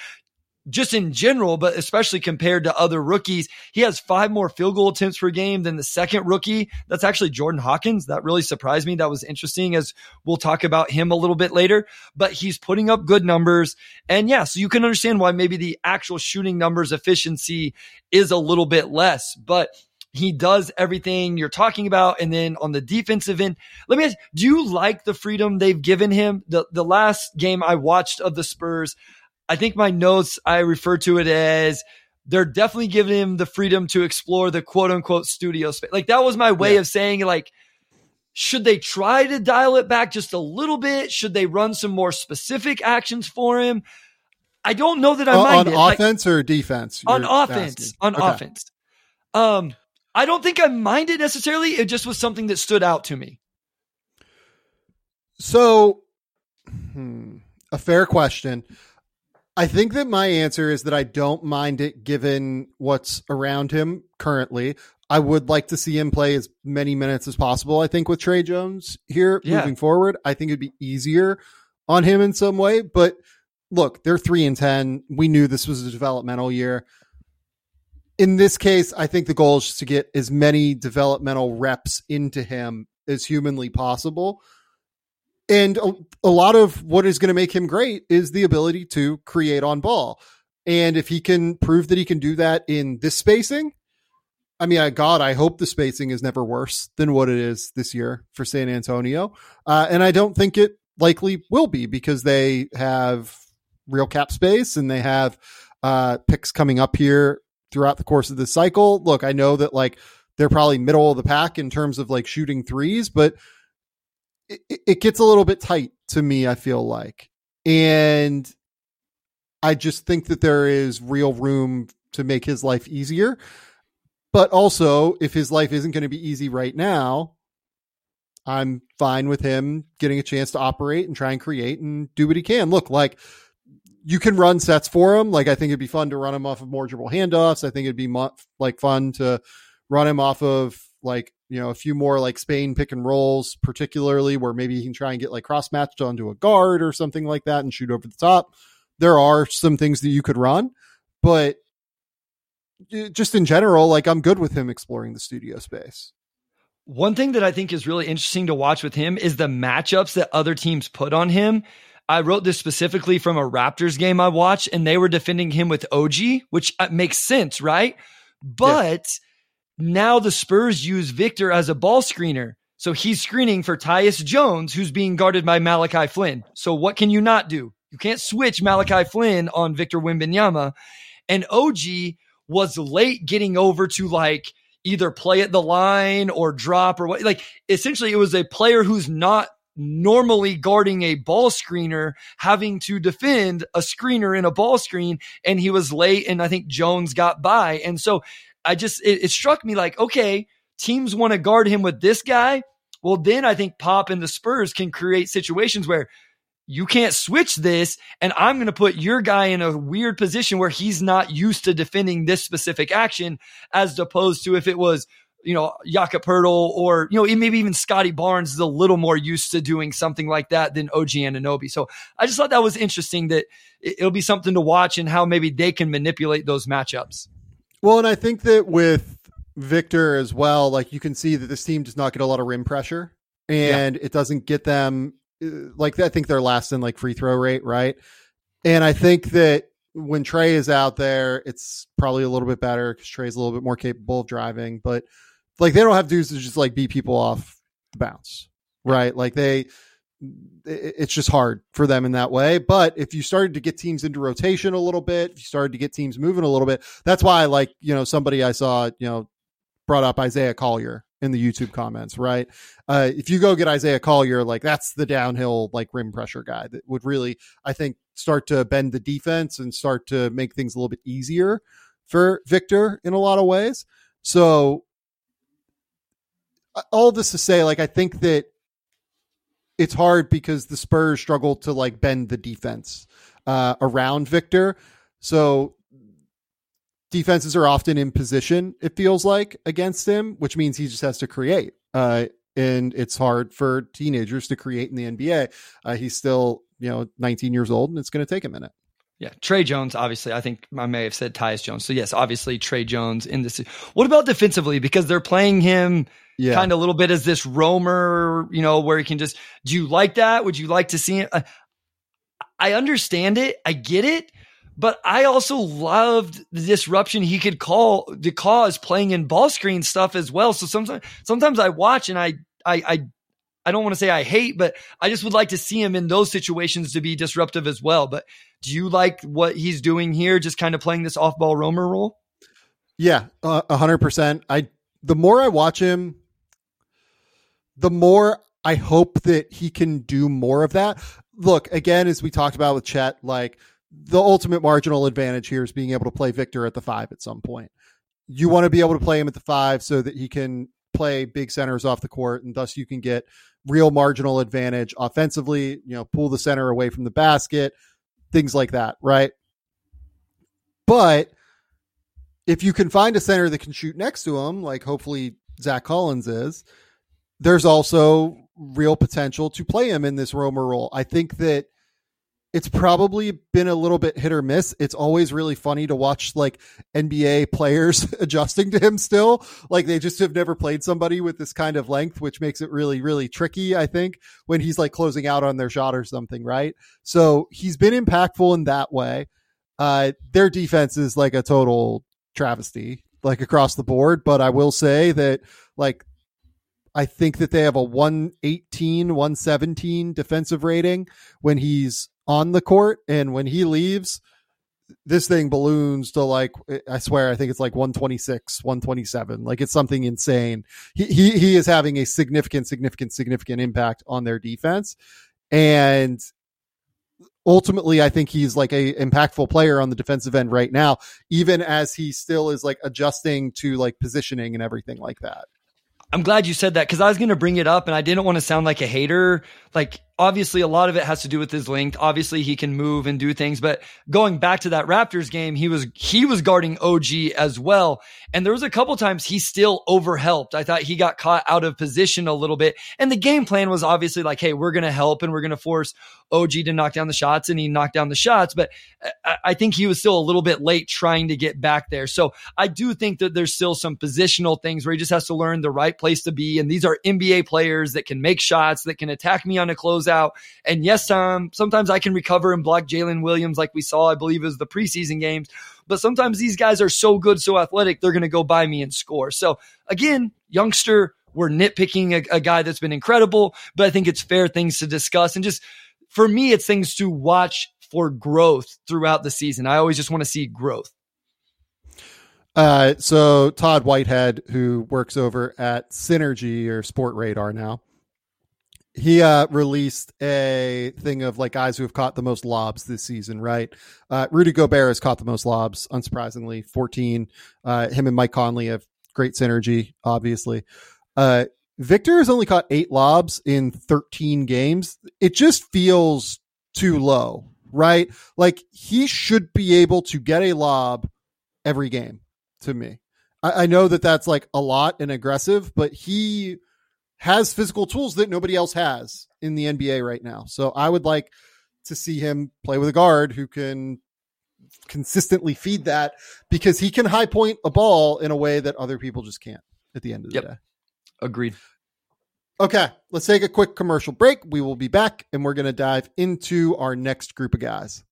just in general, but especially compared to other rookies. He has five more field goal attempts per game than the second rookie. That's actually Jordan Hawkins. That really surprised me. That was interesting as we'll talk about him a little bit later, but he's putting up good numbers. And yeah, so you can understand why maybe the actual shooting numbers efficiency is a little bit less, but he does everything you're talking about. And then on the defensive end, let me ask, do you like the freedom they've given him? The, the last game I watched of the Spurs, I think my notes, I refer to it as they're definitely giving him the freedom to explore the quote unquote studio space. Like that was my way yeah. of saying like, should they try to dial it back just a little bit? Should they run some more specific actions for him? I don't know that I uh, mind on it. offense like, or defense. On offense, asking. on okay. offense. Um, I don't think I mind it necessarily. It just was something that stood out to me. So, hmm, a fair question. I think that my answer is that I don't mind it given what's around him currently. I would like to see him play as many minutes as possible. I think with Tre Jones here yeah. moving forward, I think it'd be easier on him in some way. But look, they're three and 10. We knew this was a developmental year. In this case, I think the goal is to get as many developmental reps into him as humanly possible and a, a lot of what is going to make him great is the ability to create on ball. And if he can prove that he can do that in this spacing, I mean, I, God, I hope the spacing is never worse than what it is this year for San Antonio. Uh, and I don't think it likely will be because they have real cap space and they have uh, picks coming up here throughout the course of the cycle. Look, I know that like they're probably middle of the pack in terms of like shooting threes, but it, it gets a little bit tight to me, I feel like. And I just think that there is real room to make his life easier. But also, if his life isn't going to be easy right now, I'm fine with him getting a chance to operate and try and create and do what he can. Look, like you can run sets for him. Like I think it'd be fun to run him off of more dribble handoffs. I think it'd be mo- like fun to run him off of like you know a few more like Spain pick and rolls, particularly where maybe he can try and get like cross matched onto a guard or something like that and shoot over the top. There are some things that you could run, but just in general, like I'm good with him exploring the studio space. One thing that I think is really interesting to watch with him is the matchups that other teams put on him. I wrote this specifically from a Raptors game I watched, and they were defending him with OG, which uh, makes sense, right? But yeah now the Spurs use Victor as a ball screener. So he's screening for Tyus Jones, who's being guarded by Malachi Flynn. So what can you not do? You can't switch Malachi Flynn on Victor Wembanyama. And OG was late getting over to like either play at the line or drop or what. Like essentially, it was a player who's not normally guarding a ball screener having to defend a screener in a ball screen. And he was late, and I think Jones got by. And so I just, it, it struck me like, okay, teams want to guard him with this guy. Well, then I think Pop and the Spurs can create situations where you can't switch this and I'm going to put your guy in a weird position where he's not used to defending this specific action as opposed to if it was you know, Jakob Poeltl or, you know, maybe even Scottie Barnes is a little more used to doing something like that than OG Anunoby. So I just thought that was interesting that it'll be something to watch and how maybe they can manipulate those matchups. Well, and I think that with Victor as well, like you can see that this team does not get a lot of rim pressure and yeah. it doesn't get them uh, like I think they're last in like free throw rate, right? And I think that when Tre is out there, it's probably a little bit better because Tre's a little bit more capable of driving, but like they don't have dudes to just like beat people off the bounce, right? Like they, it's just hard for them in that way. But if you started to get teams into rotation a little bit, if you started to get teams moving a little bit, that's why I like, you know, somebody I saw, you know, brought up Isaiah Collier in the YouTube comments, right? Uh, if you go get Isaiah Collier, like that's the downhill, like rim pressure guy that would really, I think, start to bend the defense and start to make things a little bit easier for Victor in a lot of ways. So all this to say, like, I think that it's hard because the Spurs struggle to like bend the defense uh, around Victor. So defenses are often in position, it feels like, against him, which means he just has to create. Uh, and it's hard for teenagers to create in the NBA. Uh, he's still, you know, 19 years old, and it's going to take a minute. Yeah, Tre Jones. Obviously, I think I may have said Tyus Jones. So yes, obviously Tre Jones in this. What about defensively? Because they're playing him yeah. kind of a little bit as this roamer, you know, where he can just. Do you like that? Would you like to see it? I understand it. I get it. But I also loved the disruption he could call the cause playing in ball screen stuff as well. So sometimes, sometimes I watch and I, I, I I don't want to say I hate, but I just would like to see him in those situations to be disruptive as well. But do you like what he's doing here? Just kind of playing this off ball roamer role? Yeah, uh, a hundred percent. I, the more I watch him, the more I hope that he can do more of that. Look, again, as we talked about with Chet, like the ultimate marginal advantage here is being able to play Victor at the five at some point. You want to be able to play him at the five so that he can play big centers off the court, and thus you can get real marginal advantage offensively. You know, pull the center away from the basket, things like that, right? But if you can find a center that can shoot next to him, like hopefully Zach Collins is, there's also real potential to play him in this roamer role. I think that it's probably been a little bit hit or miss. It's always really funny to watch like NBA players adjusting to him still. Like they just have never played somebody with this kind of length, which makes it really, really tricky, I think, when he's like closing out on their shot or something, right? So he's been impactful in that way. Uh, their defense is like a total travesty, like across the board. But I will say that like I think that they have a 118, 117 defensive rating when he's on the court. And when he leaves, this thing balloons to like I swear I think it's like 126, 127. Like it's something insane. He he he is having a significant, significant, significant impact on their defense. And ultimately I think he's like a impactful player on the defensive end right now, even as he still is like adjusting to like positioning and everything like that. I'm glad you said that because I was going to bring it up and I didn't want to sound like a hater. Like obviously a lot of it has to do with his length. Obviously he can move and do things, but going back to that Raptors game, he was, he was guarding OG as well. And there was a couple times he still overhelped. I thought he got caught out of position a little bit. And the game plan was obviously like, Hey, we're going to help and we're going to force OG to knock down the shots and he knocked down the shots. But I think he was still a little bit late trying to get back there. So I do think that there's still some positional things where he just has to learn the right place to be. And these are NBA players that can make shots, that can attack me on a closeout out. And yes, um, sometimes I can recover and block Jalen Williams like we saw, I believe, is the preseason games. But sometimes these guys are so good, so athletic, they're going to go by me and score. So again, youngster, we're nitpicking a, a guy that's been incredible, but I think it's fair things to discuss. And just for me, it's things to watch for growth throughout the season. I always just want to see growth. Uh, so Todd Whitehead, who works over at Synergy or Sportradar now, he uh, released a thing of like guys who have caught the most lobs this season, right? Uh, Rudy Gobert has caught the most lobs, unsurprisingly, 14. Uh, him and Mike Conley have great synergy, obviously. Uh, Victor has only caught eight lobs in 13 games. It just feels too low, right? Like he should be able to get a lob every game to me. I, I know that that's like a lot and aggressive, but he has physical tools that nobody else has in the NBA right now. So I would like to see him play with a guard who can consistently feed that because he can high point a ball in a way that other people just can't at the end of the yep. day. Agreed. Okay, let's take a quick commercial break. We will be back and we're going to dive into our next group of guys.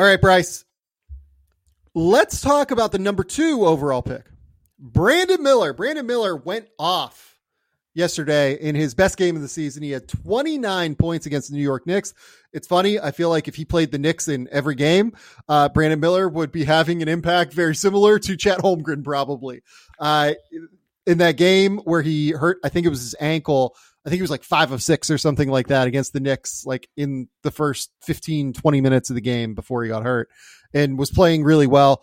All right, Bryce. Let's talk about the number two overall pick. Brandon Miller. Brandon Miller went off yesterday in his best game of the season. He had 29 points against the New York Knicks. It's funny. I feel like if he played the Knicks in every game, uh, Brandon Miller would be having an impact very similar to Chet Holmgren, probably. Uh, in that game where he hurt, I think it was his ankle. I think he was like five of six or something like that against the Knicks, like in the first 15, 20 minutes of the game before he got hurt and was playing really well.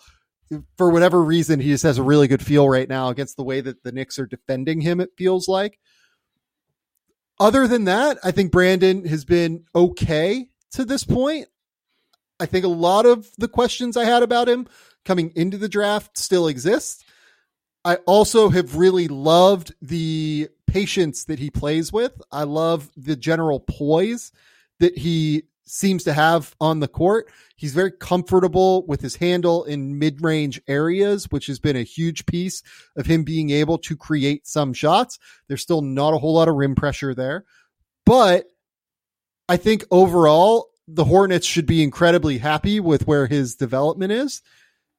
For whatever reason, he just has a really good feel right now against the way that the Knicks are defending him, it feels like. Other than that, I think Brandon has been okay to this point. I think a lot of the questions I had about him coming into the draft still exist. I also have really loved the patience that he plays with. I love the general poise that he seems to have on the court. He's very comfortable with his handle in mid range areas, which has been a huge piece of him being able to create some shots. There's still not a whole lot of rim pressure there, but I think overall the Hornets should be incredibly happy with where his development is.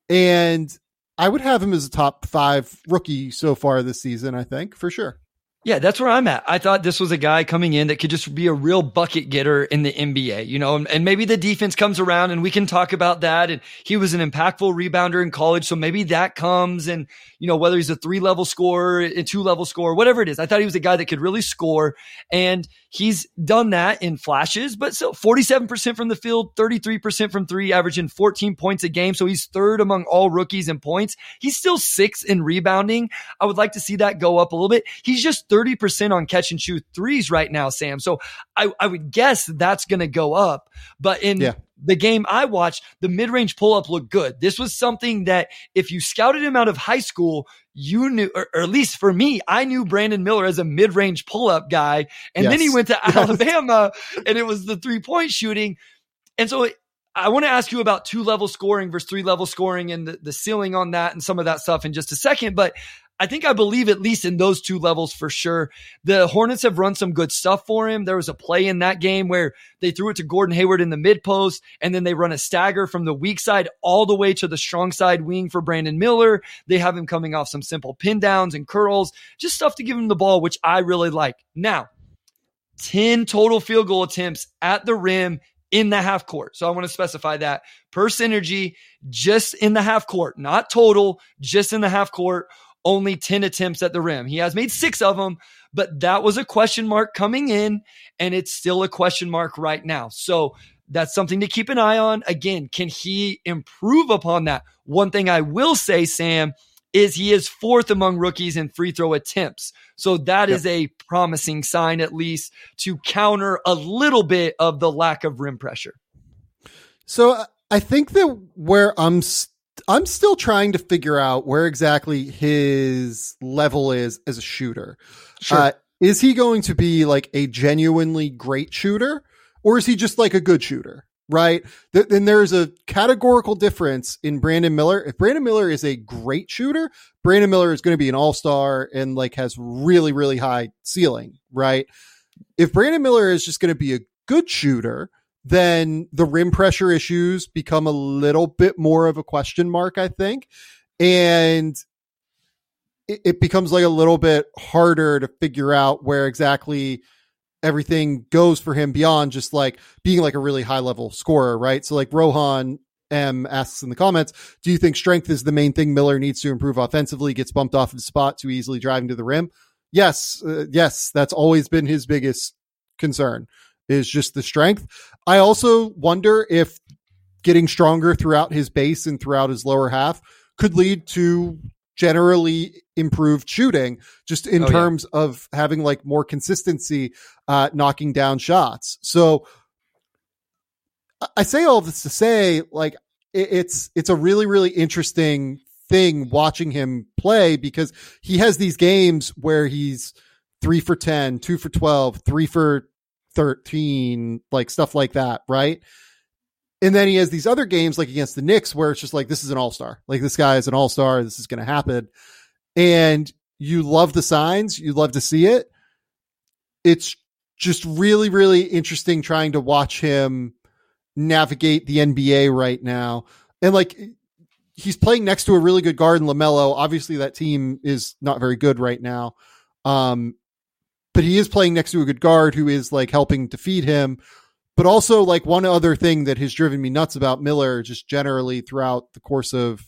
And I would have him as a top five rookie so far this season, I think, for sure. Yeah, that's where I'm at. I thought this was a guy coming in that could just be a real bucket getter in the NBA, you know, and, and, maybe the defense comes around and we can talk about that. And he was an impactful rebounder in college. So maybe that comes and, you know, whether he's a three level scorer, a two level scorer, whatever it is. I thought he was a guy that could really score and he's done that in flashes, but still 47% from the field, 33% from three, averaging 14 points a game. So he's third among all rookies in points. He's still six in rebounding. I would like to see that go up a little bit. He's just 30% on catch and shoot threes right now, Sam. So I, I would guess that's going to go up, but in yeah the game I watched, the mid range pull up looked good. This was something that if you scouted him out of high school, you knew, or, or at least for me, I knew Brandon Miller as a mid range pull up guy. And yes. then he went to yes. Alabama and it was the three point shooting. And so I want to ask you about two level scoring versus three level scoring and the, the ceiling on that and some of that stuff in just a second. But I think I believe at least in those two levels for sure. The Hornets have run some good stuff for him. There was a play in that game where they threw it to Gordon Hayward in the mid post and then they run a stagger from the weak side all the way to the strong side wing for Brandon Miller. They have him coming off some simple pin downs and curls, just stuff to give him the ball, which I really like. Now, 10 total field goal attempts at the rim in the half court. So I want to specify that per synergy, just in the half court, not total, just in the half court only 10 attempts at the rim. He has made six of them, but that was a question mark coming in, and it's still a question mark right now. So that's something to keep an eye on. Again, can he improve upon that? One thing I will say, Sam, is he is fourth among rookies in free throw attempts. So that yep. is a promising sign, at least, to counter a little bit of the lack of rim pressure. So uh, I think that where I'm st- I'm still trying to figure out where exactly his level is as a shooter. Sure. Uh, is he going to be like a genuinely great shooter or is he just like a good shooter? Right. Th- then there's a categorical difference in Brandon Miller. If Brandon Miller is a great shooter, Brandon Miller is going to be an all star and like has really, really high ceiling. Right. If Brandon Miller is just going to be a good shooter, then the rim pressure issues become a little bit more of a question mark, I think. And it, it becomes like a little bit harder to figure out where exactly everything goes for him beyond just like being like a really high level scorer, right? So like Rohan M asks in the comments, do you think strength is the main thing Miller needs to improve offensively, gets bumped off the spot too easily driving to the rim? yes, uh, yes, that's always been his biggest concern is just the strength. I also wonder if getting stronger throughout his base and throughout his lower half could lead to generally improved shooting just in oh, terms yeah. of having like more consistency uh knocking down shots. So I say all this to say like it's it's a really really interesting thing watching him play because he has these games where he's 3 for 10, 2 for 12, 3 for 13, like stuff like that, right? And then he has these other games like against the Knicks where it's just like this is an all-star. Like this guy is an all-star, this is going to happen. And you love the signs, you love to see it. It's just really really interesting trying to watch him navigate the NBA right now. And like he's playing next to a really good guard in LaMelo. Obviously that team is not very good right now. Um but he is playing next to a good guard who is like helping to feed him but also, like one other thing that has driven me nuts about Miller, just generally throughout the course of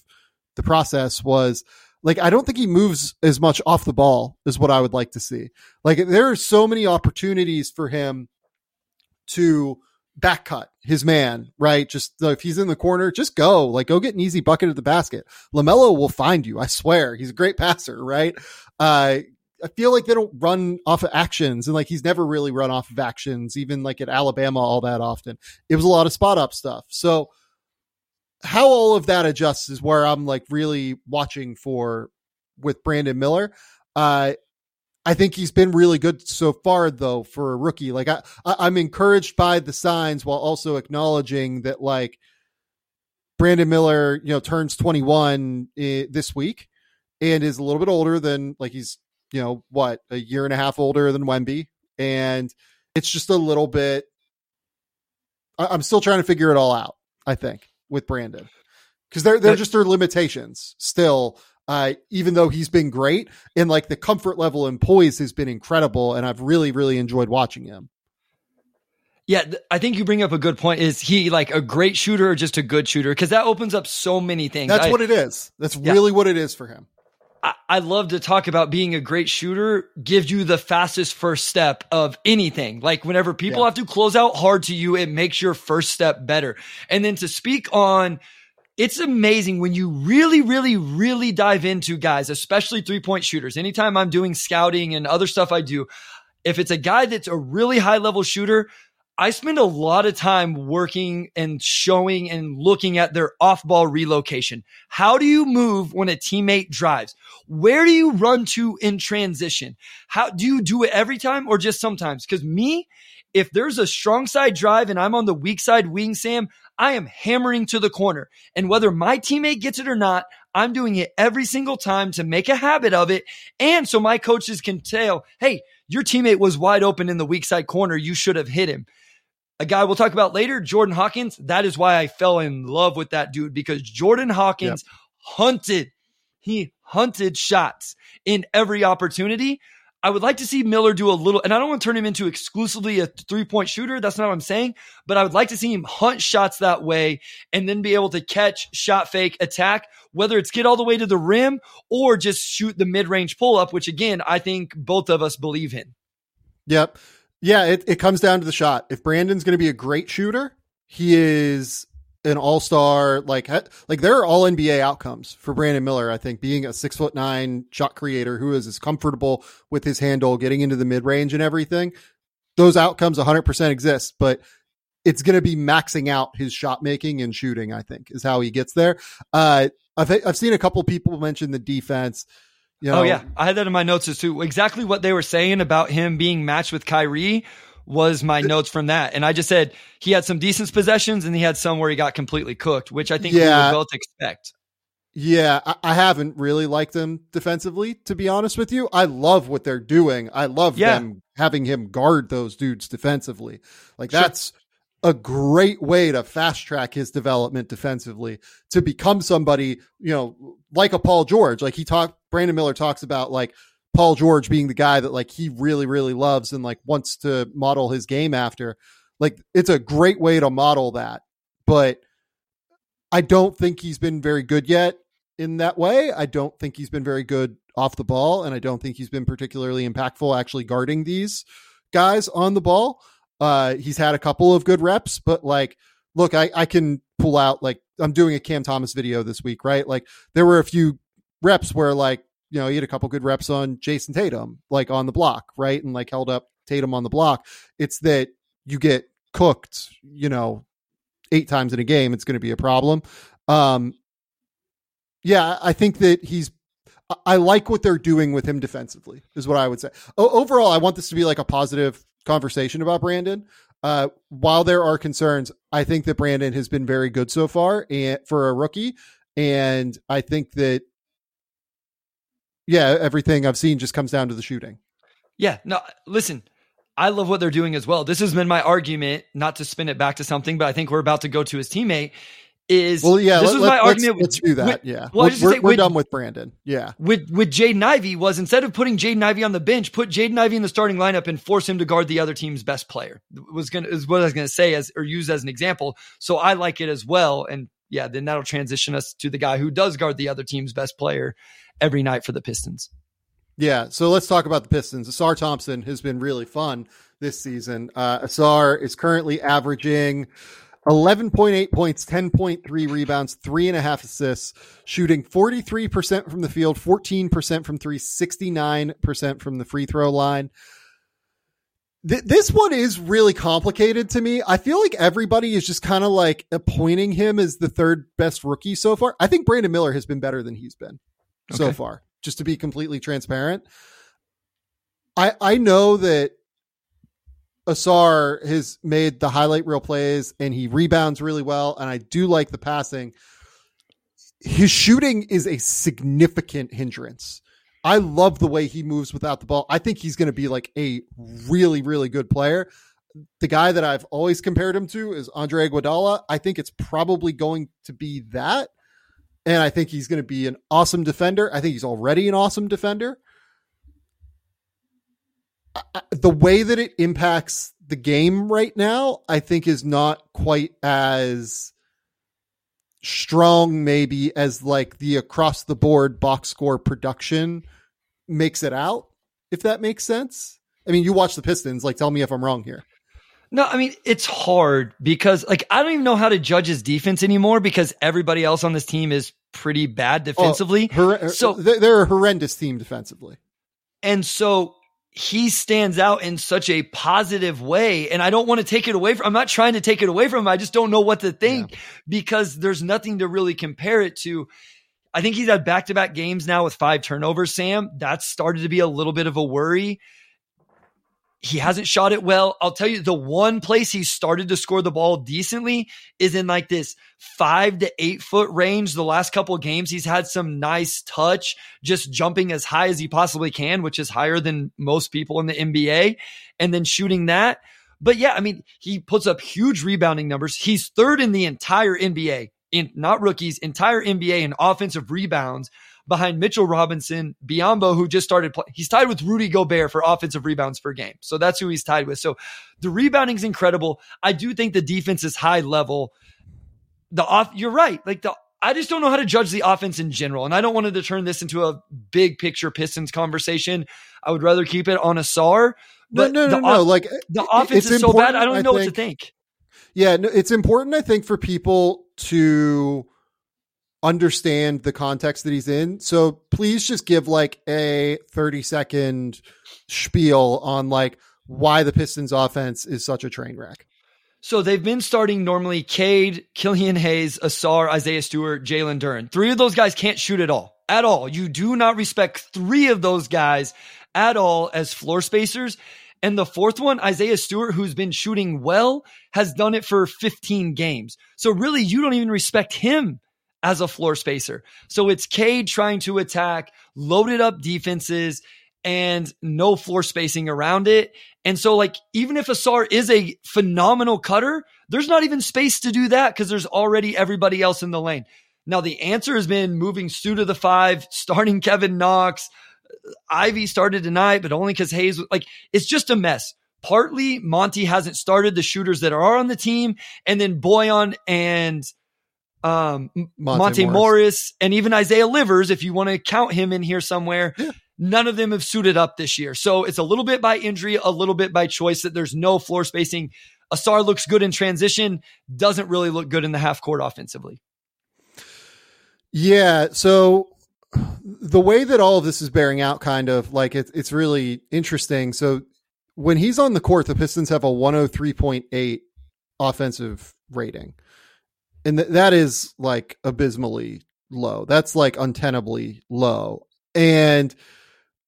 the process, was like I don't think he moves as much off the ball as what I would like to see. Like there are so many opportunities for him to back cut his man, right? Just if he's in the corner, just go, like go get an easy bucket at the basket. LaMelo will find you. I swear. He's a great passer, right? Uh, I feel like they don't run off of actions and like he's never really run off of actions, even like at Alabama all that often. It was a lot of spot up stuff. So how all of that adjusts is where I'm like really watching for with Brandon Miller. Uh, I think he's been really good so far though for a rookie. Like I, I am encouraged by the signs while also acknowledging that like Brandon Miller, you know, turns 21 eh, this week and is a little bit older than like he's you know, what, a year and a half older than Wemby. And it's just a little bit, I'm still trying to figure it all out, I think, with Brandon. Because they're, they're just their limitations still. Uh, even though he's been great and like the comfort level and poise has been incredible. And I've really, really enjoyed watching him. Yeah, I think you bring up a good point. Is he like a great shooter or just a good shooter? Because that opens up so many things. That's I, what it is. That's yeah. really what it is for him. I, love to talk about being a great shooter gives you the fastest first step of anything. Like whenever people yeah. have to close out hard to you, it makes your first step better. And then to speak on, it's amazing when you really, really, really dive into guys, especially three point shooters. Anytime I'm doing scouting and other stuff I do, if it's a guy that's a really high level shooter, I spend a lot of time working and showing and looking at their off ball relocation. How do you move when a teammate drives? Where do you run to in transition? How do you do it every time or just sometimes? Cause me, if there's a strong side drive and I'm on the weak side wing, Sam, I am hammering to the corner. And whether my teammate gets it or not, I'm doing it every single time to make a habit of it. And so my coaches can tell, Hey, your teammate was wide open in the weak side corner. You should have hit him a guy we'll talk about later, Jordan Hawkins. That is why I fell in love with that dude because Jordan Hawkins yep. hunted, he hunted shots in every opportunity. I would like to see Miller do a little, and I don't want to turn him into exclusively a three point shooter. That's not what I'm saying, but I would like to see him hunt shots that way and then be able to catch, shot fake, attack, whether it's get all the way to the rim or just shoot the mid range pull up, which again, I think both of us believe in. Yep. Yeah, it, it comes down to the shot. If Brandon's going to be a great shooter, he is an all star. Like, like there are all NBA outcomes for Brandon Miller. I think being a six foot nine shot creator who is as comfortable with his handle, getting into the mid range and everything. Those outcomes 100% exist, but it's going to be maxing out his shot making and shooting. I think is how he gets there. Uh, I've I've seen a couple people mention the defense. You oh, know, oh yeah, I had that in my notes as too. Exactly what they were saying about him being matched with Kyrie was my notes from that, and I just said he had some decent possessions and he had some where he got completely cooked, which I think yeah. we would both expect. Yeah, I, haven't really liked them defensively, to be honest with you. I love what they're doing. I love yeah. them having him guard those dudes defensively. Like sure. that's a great way to fast track his development defensively to become somebody, you know, like a Paul George. Like he talked, Brandon Miller talks about like Paul George being the guy that like he really, really loves and like wants to model his game after. Like it's a great way to model that. But I don't think he's been very good yet in that way. I don't think he's been very good off the ball, and I don't think he's been particularly impactful actually guarding these guys on the ball. Uh, he's had a couple of good reps, but like, look, I, I can pull out like I'm doing a Cam Thomas video this week, right? Like there were a few reps where like you know he had a couple good reps on Jayson Tatum, like on the block, right, and like held up Tatum on the block. It's that you get cooked, you know, eight times in a game, it's going to be a problem. Um, yeah, I think that he's. I like what they're doing with him defensively, is what I would say. O- overall, I want this to be like a positive conversation about Brandon. Uh, while there are concerns, I think that Brandon has been very good so far and for a rookie. And I think that, yeah, everything I've seen just comes down to the shooting. Yeah. No, listen, I love what they're doing as well. This has been my argument, not to spin it back to something, but I think we're about to go to his teammate is well, yeah. This let, was my let's, argument. Let's do that. With, yeah. Well, we're, we're with, done with Brandon. Yeah. With with Jaden Ivey was instead of putting Jaden Ivey on the bench, put Jaden Ivey in the starting lineup and force him to guard the other team's best player. Was gonna is what I was gonna say as or use as an example. So I like it as well. And yeah, then that'll transition us to the guy who does guard the other team's best player every night for the Pistons. Yeah, so let's talk about the Pistons. Ausar Thompson has been really fun this season. Uh, Ausar is currently averaging 11.8 points, 10.3 rebounds, three and a half assists, shooting 43% from the field, 14% from three, 69% from the free throw line. Th- this one is really complicated to me. I feel like everybody is just kind of like appointing him as the third best rookie so far. I think Brandon Miller has been better than he's been okay. so far, just to be completely transparent. I I know that Ausar has made the highlight reel plays and he rebounds really well. And I do like the passing. His shooting is a significant hindrance. I love the way he moves without the ball. I think he's going to be like a really, really good player. The guy that I've always compared him to is Andre Iguodala. I think it's probably going to be that. And I think he's going to be an awesome defender. I think he's already an awesome defender the way that it impacts the game right now, I think is not quite as strong maybe as like the across the board box score production makes it out if that makes sense. I mean you watch the pistons like tell me if i'm wrong here. No i mean it's hard because like i don't even know how to judge his defense anymore because everybody else on this team is pretty bad oh, defensively. oh, hor- so they're a horrendous team defensively. And so he stands out in such a positive way. And I don't want to take it away from, I'm not trying to take it away from him. I just don't know what to think yeah. because there's nothing to really compare it to. I think he's had back to back games now with five turnovers, Sam. That's started to be a little bit of a worry. He hasn't shot it well. I'll tell you, the one place he started to score the ball decently is in like this five to eight foot range. The last couple of games, he's had some nice touch, just jumping as high as he possibly can, which is higher than most people in the NBA, and then shooting that. But yeah, I mean, he puts up huge rebounding numbers. He's third in the entire NBA in not rookies, entire NBA in offensive rebounds behind Mitchell Robinson, Biyombo, who just started playing. He's tied with Rudy Gobert for offensive rebounds per game. So that's who he's tied with. So the rebounding is incredible. I do think the defense is high level. The off, you're right. Like the, I just don't know how to judge the offense in general. And I don't want to turn this into a big picture Pistons conversation. I would rather keep it on Ausar. But no, no, no, no. Like the offense is so bad. I don't I know think, what to think. Yeah, no, it's important, I think, for people to understand the context that he's in. So please just give like a 30 second spiel on like why the Pistons offense is such a train wreck. So they've been starting normally Cade, Killian Hayes, Ausar, Isaiah Stewart, Jalen Duren. Three of those guys can't shoot at all. At all. You do not respect three of those guys at all as floor spacers. And the fourth one, Isaiah Stewart, who's been shooting well, has done it for 15 games. So really, you don't even respect him as a floor spacer. So it's Cade trying to attack loaded up defenses and no floor spacing around it. And so like, even if Ausar is a phenomenal cutter, there's not even space to do that because there's already everybody else in the lane. Now the answer has been moving Stu to the five, starting Kevin Knox. Uh, Ivey started tonight, but only because Hayes like it's just a mess. Partly Monty hasn't started the shooters that are on the team, and then Bojan and um, Monte, Monte Morris. Morris. and even Isaiah Livers, if you want to count him in here somewhere. Yeah. None of them have suited up this year. So it's a little bit by injury, a little bit by choice that there's no floor spacing. Ausar looks good in transition, doesn't really look good in the half court offensively. Yeah. So the way that all of this is bearing out, kind of like it, it's really interesting. So when he's on the court, the Pistons have a 103.8 offensive rating. And th- that is like abysmally low. That's like untenably low. And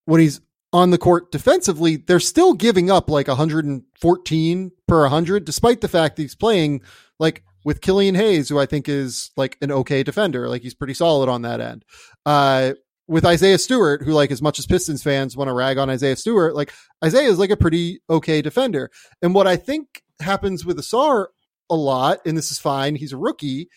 when he's on the court defensively, they're still giving up like 114 per 100, despite the fact that he's playing like with Killian Hayes, who I think is like an okay defender. Like he's pretty solid on that end. Uh, with Isaiah Stewart, who like as much as Pistons fans want to rag on Isaiah Stewart, like Isaiah is like a pretty okay defender. And what I think happens with Ausar a lot, and this is fine, he's a rookie.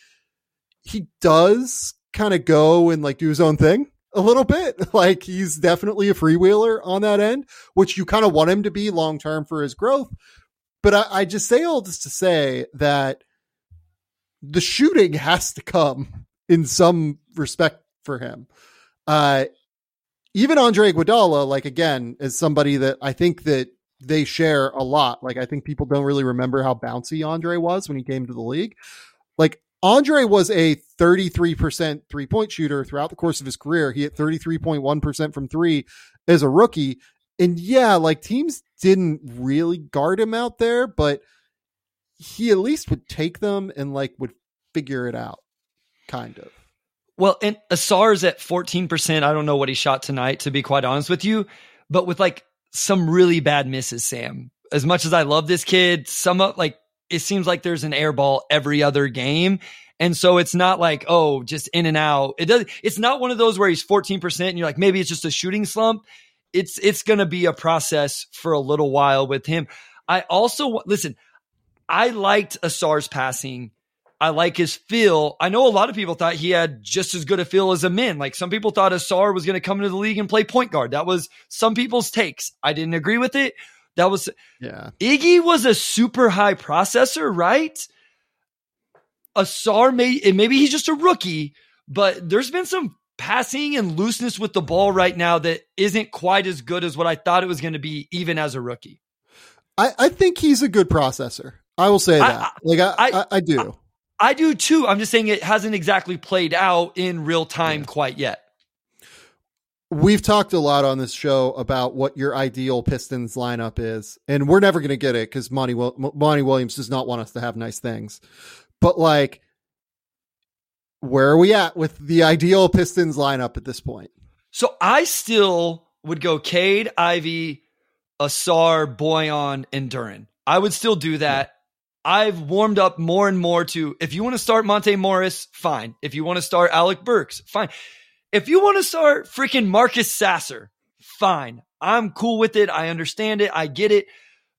He does kind of go and like do his own thing a little bit. Like he's definitely a freewheeler on that end, which you kind of want him to be long term for his growth. But I, I, just say all this to say that the shooting has to come in some respect for him. Uh, even Andre Iguodala, like again, is somebody that I think that they share a lot. Like I think people don't really remember how bouncy Andre was when he came to the league. Like Andre was a 33% three point shooter throughout the course of his career. He hit 33.1% from three as a rookie. And yeah, like teams didn't really guard him out there, but he at least would take them and like would figure it out, kind of. Well, and Ausar's at 14%. I don't know what he shot tonight, to be quite honest with you, but with like some really bad misses, Sam. As much as I love this kid, some of like it seems like there's an air ball every other game. And so it's not like, oh, just in and out. It does it's not one of those where he's 14% and you're like, maybe it's just a shooting slump. It's it's gonna be a process for a little while with him. I also listen, I liked Ausar's passing I like his feel. I know a lot of people thought he had just as good a feel as a min. Like some people thought Ausar was going to come into the league and play point guard. That was some people's takes. I didn't agree with it. That was yeah. Iggy was a super high processor, right? Ausar may maybe he's just a rookie, but there's been some passing and looseness with the ball right now that isn't quite as good as what I thought it was going to be, even as a rookie. I, I think he's a good processor. I will say that. I, like I, I, I do. I do too. I'm just saying it hasn't exactly played out in real time yeah. quite yet. We've talked a lot on this show about what your ideal Pistons lineup is, and we're never going to get it because Monty, Monty Williams does not want us to have nice things. But like, where are we at with the ideal Pistons lineup at this point? So I still would go Cade, Ivey, Ausar, Bojan, and Duren. I would still do that. I've warmed up more and more to if you want to start Monte Morris, fine. If you want to start Alec Burks, fine. If you want to start freaking Marcus Sasser, fine. I'm cool with it. I understand it. I get it.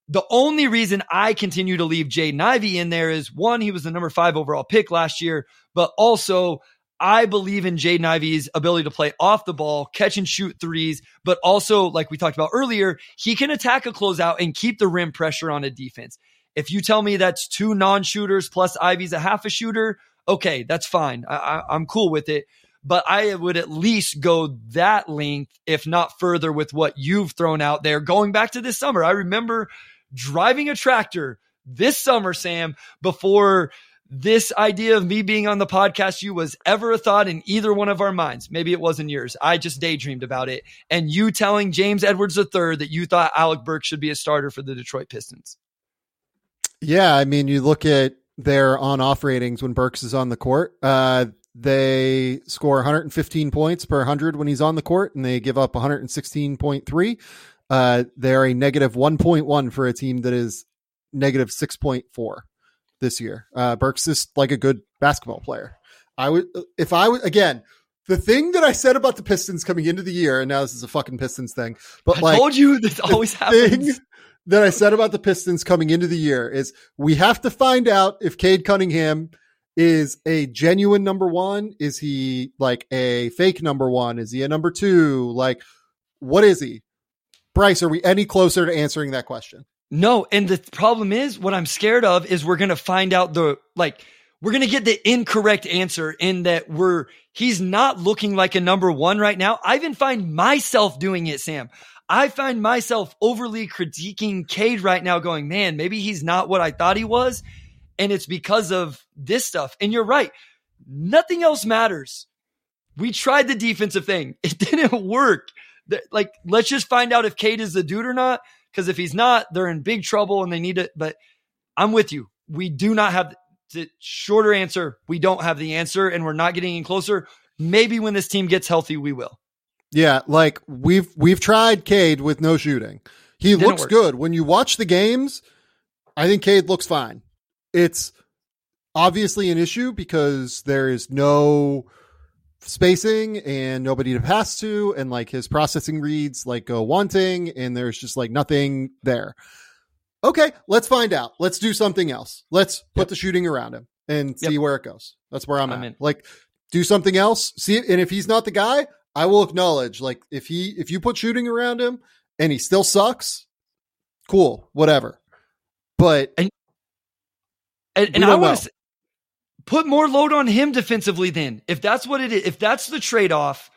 The only reason I continue to leave Jaden Ivey in there is one, he was the number five overall pick last year, but also I believe in Jaden Ivey's ability to play off the ball, catch and shoot threes, but also, like we talked about earlier, he can attack a closeout and keep the rim pressure on a defense. If you tell me that's two non-shooters plus Ivey's a half a shooter, okay, that's fine. I, I, am cool with it. But I would at least go that length, if not further, with what you've thrown out there. Going back to this summer, I remember driving a tractor this summer, Sam, before this idea of me being on the podcast you was ever a thought in either one of our minds. Maybe it wasn't yours. I just daydreamed about it. And you telling James Edwards III that you thought Alec Burke should be a starter for the Detroit Pistons. Yeah, I mean, you look at their on-off ratings when Burks is on the court. Uh, they score 115 points per 100 when he's on the court, and they give up 116.3. Uh, they're a negative 1.1 for a team that is negative 6.4 this year. Uh, Burks is like a good basketball player. I would, if I would, again, the thing that I said about the Pistons coming into the year, and now this is a fucking Pistons thing, but I like, told you this always happens. Thing, that I said about the Pistons coming into the year is we have to find out if Cade Cunningham is a genuine number one. Is he like a fake number one? Is he a number two? Like, what is he? Bryce, are we any closer to answering that question? No. And the problem is, what I'm scared of is we're going to find out the, like, we're going to get the incorrect answer in that we're, he's not looking like a number one right now. I even find myself doing it, Sam. I find myself overly critiquing Cade right now going, man, maybe he's not what I thought he was. And it's because of this stuff. And you're right. Nothing else matters. We tried the defensive thing. It didn't work. Like, let's just find out if Cade is the dude or not. Cause if he's not, they're in big trouble and they need it. But I'm with you. We do not have the shorter answer. We don't have the answer and we're not getting any closer. Maybe when this team gets healthy, we will. Yeah, like we've we've tried Cade with no shooting. He Didn't looks work. good. When you watch the games, I think Cade looks fine. It's obviously an issue because there is no spacing and nobody to pass to and like his processing reads like go wanting and there's just like nothing there. Okay, let's find out. Let's do something else. Let's put yep. the shooting around him and see where it goes. That's where I'm, I'm at. In. Like do something else. See and if he's not the guy, I will acknowledge, like, if he if you put shooting around him and he still sucks, cool, whatever. But and and, and I want to put more load on him defensively. Then, if that's what it is, if that's the trade off,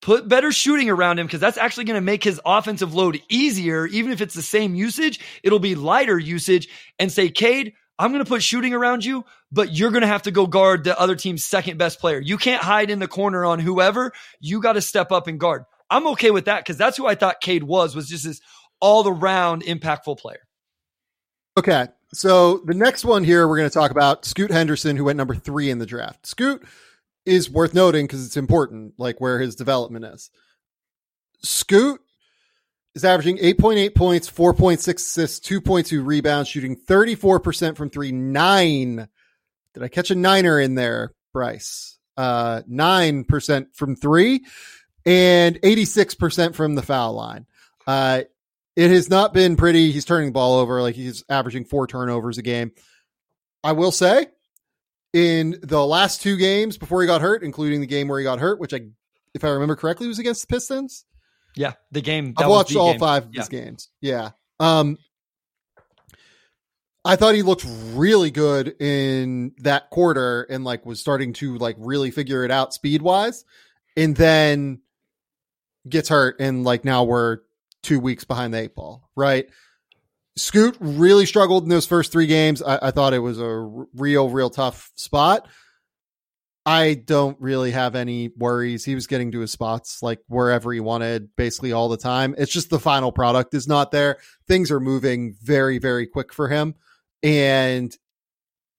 put better shooting around him because that's actually going to make his offensive load easier. Even if it's the same usage, it'll be lighter usage. And say, Cade, I'm going to put shooting around you, but you're going to have to go guard the other team's second best player. You can't hide in the corner on whoever. You got to step up and guard. I'm okay with that because that's who I thought Cade was, was just this all around impactful player. Okay. So the next one here, we're going to talk about Scoot Henderson, who went number three in the draft. Scoot is worth noting because it's important, like where his development is. Scoot is averaging 8.8 points, 4.6 assists, 2.2 rebounds, shooting 34% from three, nine. Did I catch a niner in there, Bryce? Uh, 9% from three and 86% from the foul line. Uh, it has not been pretty. He's turning the ball over. Like he's averaging four turnovers a game. I will say in the last two games before he got hurt, including the game where he got hurt, which I, if I remember correctly, was against the Pistons. Yeah, the game. I've watched all game. five of yeah. his games. Yeah. Um, I thought he looked really good in that quarter and like was starting to like really figure it out speed wise, and then gets hurt and like now we're two weeks behind the eight ball. Right. Scoot really struggled in those first three games. I, I thought it was a real, real tough spot. I don't really have any worries. He was getting to his spots like wherever he wanted basically all the time. It's just the final product is not there. Things are moving very, very quick for him. And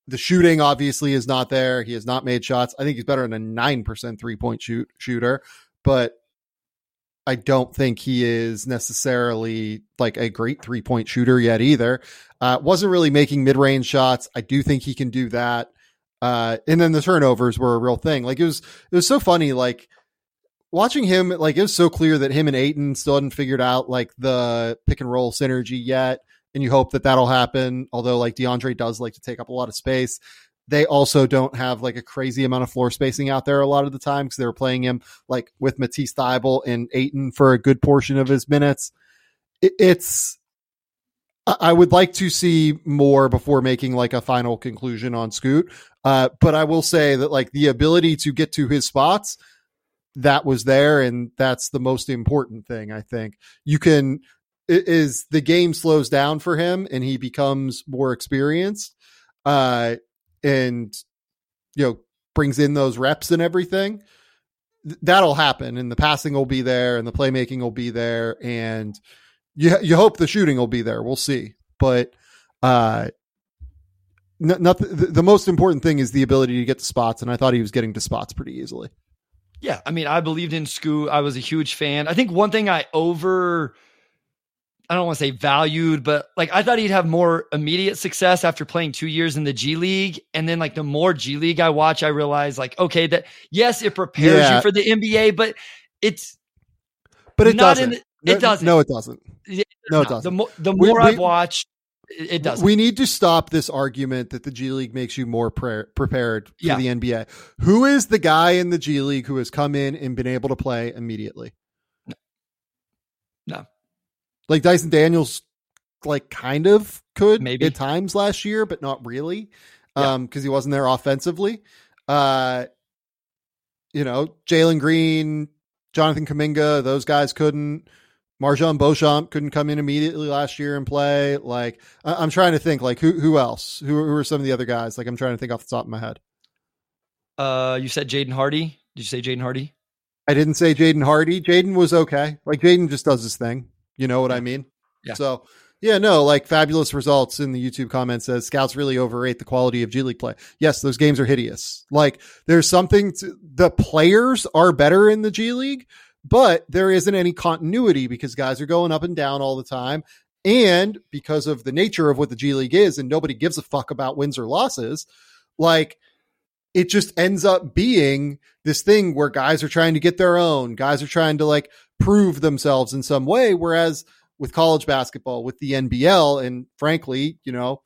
the shooting obviously is not there. He has not made shots. I think he's better than a 9% three point shoot shooter, but I don't think he is necessarily like a great three point shooter yet either. Uh, wasn't really making mid range shots. I do think he can do that. Uh, and then the turnovers were a real thing. Like it was, it was so funny. Like watching him, like it was so clear that him and Ayton still hadn't figured out like the pick and roll synergy yet. And you hope that that'll happen. Although like DeAndre does like to take up a lot of space. They also don't have like a crazy amount of floor spacing out there a lot of the time because they were playing him like with Matisse Thybulle and Ayton for a good portion of his minutes. It, it's I would like to see more before making like a final conclusion on Scoot. Uh, but I will say that like the ability to get to his spots, that was there, and that's the most important thing. I think you can is the game slows down for him and he becomes more experienced, uh, and you know brings in those reps and everything. That'll happen, and the passing will be there, and the playmaking will be there, and you you hope the shooting will be there. We'll see, but uh, n- nothing. The, the most important thing is the ability to get to spots, and I thought he was getting to spots pretty easily. Yeah, I mean, I believed in Scoo. I was a huge fan. I think one thing I over, I don't want to say valued, but like I thought he'd have more immediate success after playing two years in the G League. And then like the more G League I watch, I realize like, okay, that yes, it prepares yeah. you for the NBA, but it's but it doesn't. The, it doesn't. No, it doesn't. No, it doesn't. The, mo- the more we, I've watched, it doesn't. We need to stop this argument that the G League makes you more pre- prepared for yeah. the NBA. Who is the guy in the G League who has come in and been able to play immediately? No. no. Like Dyson Daniels, like kind of could maybe at times last year, but not really. um because he wasn't there offensively. Uh, you know, Jalen Green, Jonathan Kuminga, those guys couldn't. MarJon Beauchamp couldn't come in immediately last year and play. Like I- am trying to think, like who who else? Who, who are some of the other guys? Like I'm trying to think off the top of my head. Uh, you said Jaden Hardy. Did you say Jaden Hardy? I didn't say Jaden Hardy. Jaden was okay. Like Jaden just does his thing. You know what I mean? Yeah. So yeah, no, like fabulous results in the YouTube comment says scouts really overrate the quality of G League play. Yes, those games are hideous. Like there's something to, the players are better in the G League, but there isn't any continuity because guys are going up and down all the time. And because of the nature of what the G League is, and nobody gives a fuck about wins or losses, like it just ends up being this thing where guys are trying to get their own, guys are trying to like prove themselves in some way. Whereas with college basketball, with the NBL, and frankly, you know,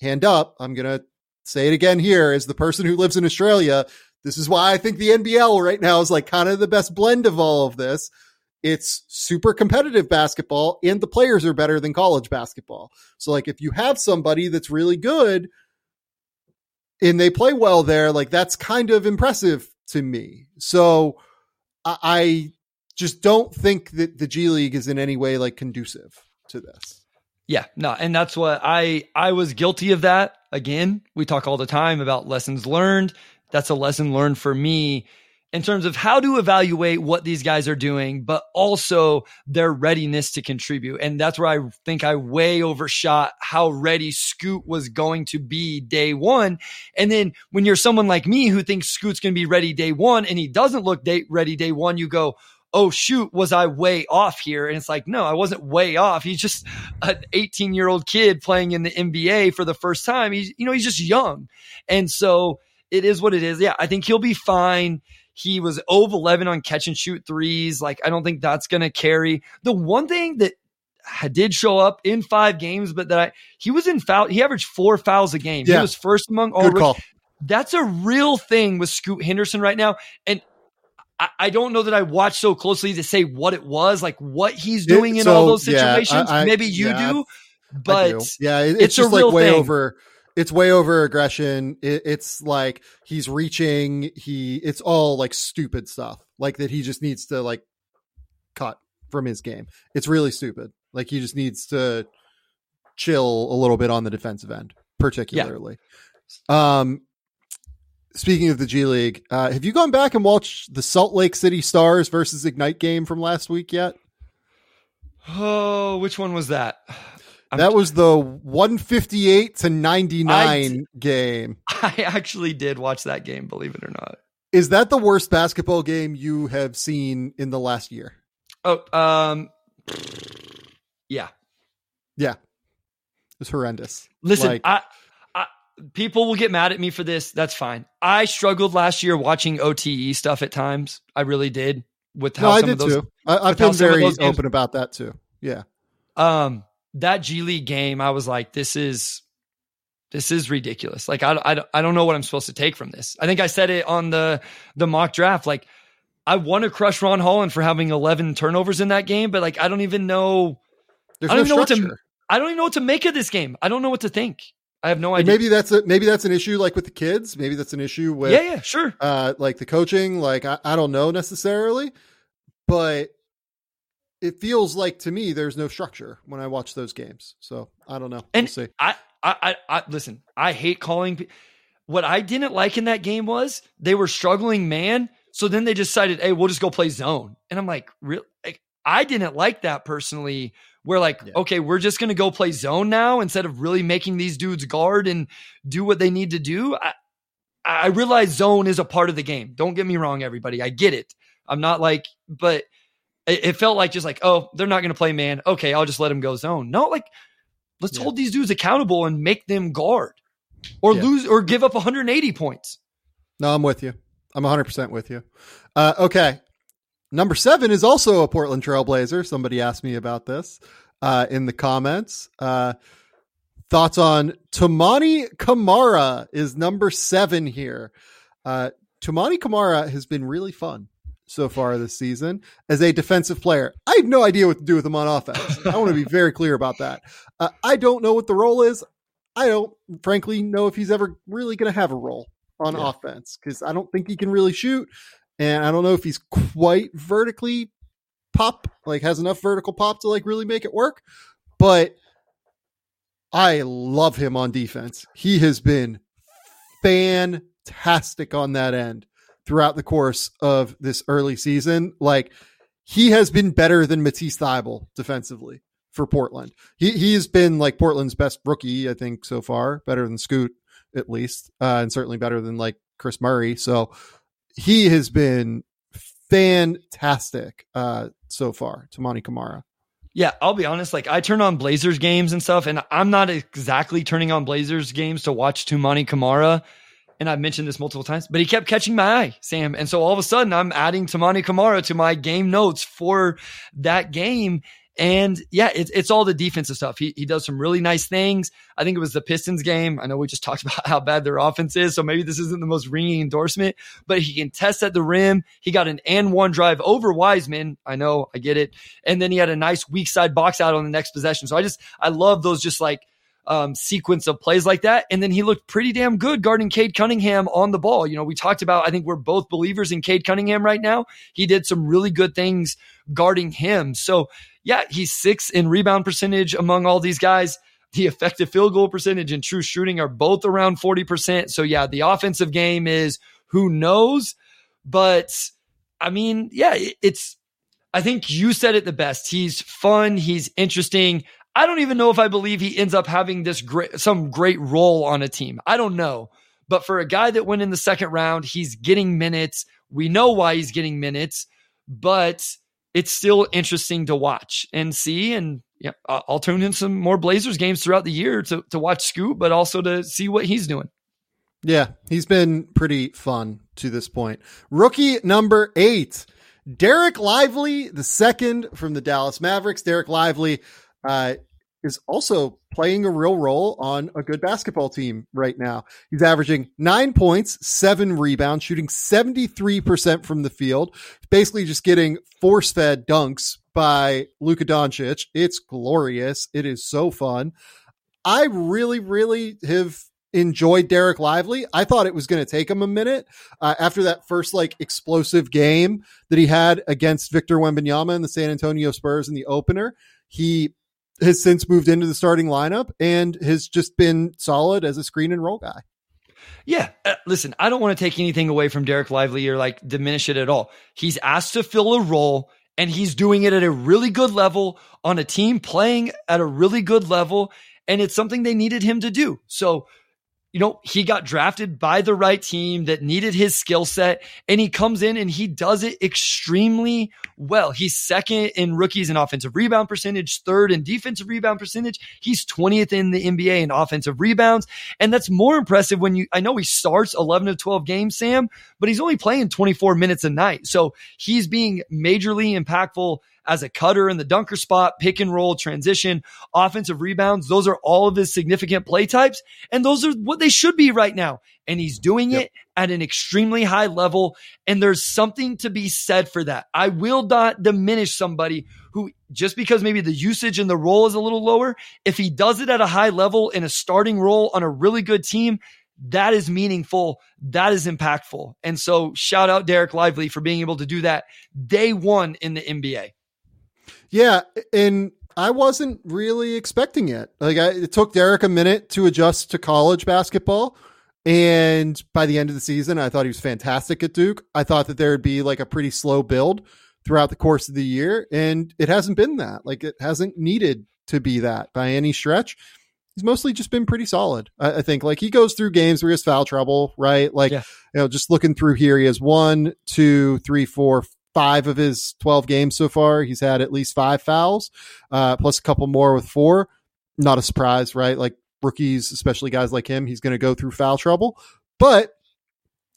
hand up, I'm going to say it again here as the person who lives in Australia. This is why I think the NBL right now is like kind of the best blend of all of this. It's super competitive basketball and the players are better than college basketball. So like if you have somebody that's really good and they play well there, like that's kind of impressive to me. So I just don't think that the G League is in any way like conducive to this. Yeah, no, and that's what I I was guilty of that. Again, we talk all the time about lessons learned. That's a lesson learned for me in terms of how to evaluate what these guys are doing, but also their readiness to contribute. And that's where I think I way overshot how ready Scoot was going to be day one. And then when you're someone like me who thinks Scoot's going to be ready day one and he doesn't look day, ready day one, you go, oh shoot, was I way off here? And it's like, no, I wasn't way off. He's just an 18 year old kid playing in the NBA for the first time. He's, you know, he's just young. And so it is what it is. Yeah, I think he'll be fine. He was 0 11 on catch and shoot threes. Like, I don't think that's going to carry. The one thing that did show up in five games, but that I, he was in foul. He averaged four fouls a game. Yeah. He was first among all. Good call. That's a real thing with Scoot Henderson right now. And I, I, don't know that I watched so closely to say what it was, like what he's doing it, in so, all those situations. Yeah, I, Maybe you yeah, do, but do. yeah, it, it's, it's, just like way thing. over it's way over aggression. It, it's like he's reaching. He it's all like stupid stuff like that. He just needs to like cut from his game. It's really stupid. Like he just needs to chill a little bit on the defensive end, particularly. Yeah. Um, speaking of the G League, uh, have you gone back and watched the Salt Lake City Stars versus Ignite game from last week yet? Oh, which one was that? I'm that was the 158 to 99 game. I actually did watch that game, believe it or not. Is that the worst basketball game you have seen in the last year? Oh, um, yeah. Yeah. It's horrendous. Listen, like, I, I, people will get mad at me for this. That's fine. I struggled last year watching OTE stuff at times. I really did with how no, some I did of those. Too. I, have been very open about that too. Yeah. Um, that G League game, I was like, this is this is ridiculous. Like I, I, I don't know what I'm supposed to take from this. I think I said it on the the mock draft. Like I want to crush Ron Holland for having 11 turnovers in that game, but like I don't even know. There's I don't no even know what to. I don't even know what to make of this game. I don't know what to think. I have no idea. maybe that's a maybe that's an issue like with the kids. Maybe that's an issue with yeah, yeah, sure. Uh, like the coaching. Like I, I don't know necessarily, but it feels like to me there's no structure when I watch those games. So I don't know. And we'll see. I, I, I, I listen. I hate calling. What I didn't like in that game was they were struggling man. So then they decided, hey, we'll just go play zone. And I'm like, really? Like, I didn't like that personally. We're like, yeah. okay, we're just gonna go play zone now instead of really making these dudes guard and do what they need to do. I, I realize zone is a part of the game. Don't get me wrong, everybody. I get it. I'm not like, but it, it felt like just like, oh, they're not going to play man. Okay, I'll just let them go zone. No, like let's yeah. hold these dudes accountable and make them guard or yeah. lose or give up 180 points. No, I'm with you. I'm 100% with you. Uh, okay. Number seven is also a Portland Trailblazer. Somebody asked me about this uh, in the comments. Uh, thoughts on Toumani Camara is number seven here. Uh, Toumani Camara has been really fun so far this season as a defensive player. I have no idea what to do with him on offense. I want to be very clear about that. Uh, I don't know what the role is. I don't frankly know if he's ever really going to have a role on yeah. offense because I don't think he can really shoot. And I don't know if he's quite vertically pop, like has enough vertical pop to like really make it work. But I love him on defense. He has been fantastic on that end throughout the course of this early season. Like he has been better than Matisse Thybulle defensively for Portland. He he has been like Portland's best rookie, I think, so far, better than Scoot at least, uh, and certainly better than like Kris Murray. So he has been fantastic uh, so far, Toumani Camara. Yeah, I'll be honest. Like I turn on Blazers games and stuff, and I'm not exactly turning on Blazers games to watch Toumani Camara. And I've mentioned this multiple times, but he kept catching my eye, Sam. And so all of a sudden, I'm adding Toumani Camara to my game notes for that game. And yeah, it's it's all the defensive stuff. He he does some really nice things. I think it was the Pistons game. I know we just talked about how bad their offense is, so maybe this isn't the most ringing endorsement, but he can test at the rim. He got an and one drive over Wiseman. I know, I get it. And then he had a nice weak side box out on the next possession. So I just I love those just like um, sequence of plays like that. And then he looked pretty damn good guarding Cade Cunningham on the ball. You know, we talked about, I think we're both believers in Cade Cunningham right now. He did some really good things guarding him. So yeah, he's six in rebound percentage among all these guys. The effective field goal percentage and true shooting are both around 40%. So, yeah, the offensive game is who knows. But I mean, yeah, it's, I think you said it the best. He's fun. He's interesting. I don't even know if I believe he ends up having this great, some great role on a team. I don't know. But for a guy that went in the second round, he's getting minutes. We know why he's getting minutes, but it's still interesting to watch and see. And yeah, I'll tune in some more Blazers games throughout the year to, to watch Scoot, but also to see what he's doing. Yeah, he's been pretty fun to this point. Rookie number eight, Dereck Lively, the second from the Dallas Mavericks. Dereck Lively uh, is also playing a real role on a good basketball team right now. He's averaging nine points, seven rebounds, shooting 73% from the field, basically just getting force fed dunks by Luka Doncic. It's glorious. It is so fun. I really, really have enjoyed Dereck Lively. I thought it was going to take him a minute uh, after that first like explosive game that he had against Victor Wembanyama and the San Antonio Spurs in the opener. He has since moved into the starting lineup and has just been solid as a screen and roll guy. Yeah. Uh, listen, I don't want to take anything away from Dereck Lively or like diminish it at all. He's asked to fill a role and he's doing it at a really good level on a team playing at a really good level. And it's something they needed him to do. So you know, he got drafted by the right team that needed his skill set and he comes in and he does it extremely well. He's second in rookies in offensive rebound percentage, third in defensive rebound percentage. He's 20th in the NBA in offensive rebounds. And that's more impressive when you, I know he starts 11 to 12 games, Sam, but he's only playing 24 minutes a night. So he's being majorly impactful as a cutter in the dunker spot, pick and roll, transition, offensive rebounds. Those are all of his significant play types. And those are what they should be right now. And he's doing yep. it at an extremely high level. And there's something to be said for that. I will not diminish somebody who just because maybe the usage and the role is a little lower, if he does it at a high level in a starting role on a really good team, that is meaningful. That is impactful. And so shout out Dereck Lively for being able to do that day one in the NBA. Yeah, and I wasn't really expecting it. Like I, it took Dereck a minute to adjust to college basketball. And by the end of the season, I thought he was fantastic at Duke. I thought that there would be like a pretty slow build throughout the course of the year. And it hasn't been that. Like it hasn't needed to be that by any stretch. He's mostly just been pretty solid. I, I think like he goes through games where he has foul trouble, right? Like, yeah. you know, just looking through here, he has one, two, three, four, five of his 12 games so far. He's had at least five fouls, uh, plus a couple more with four. Not a surprise, right? Like rookies, especially guys like him, he's going to go through foul trouble. But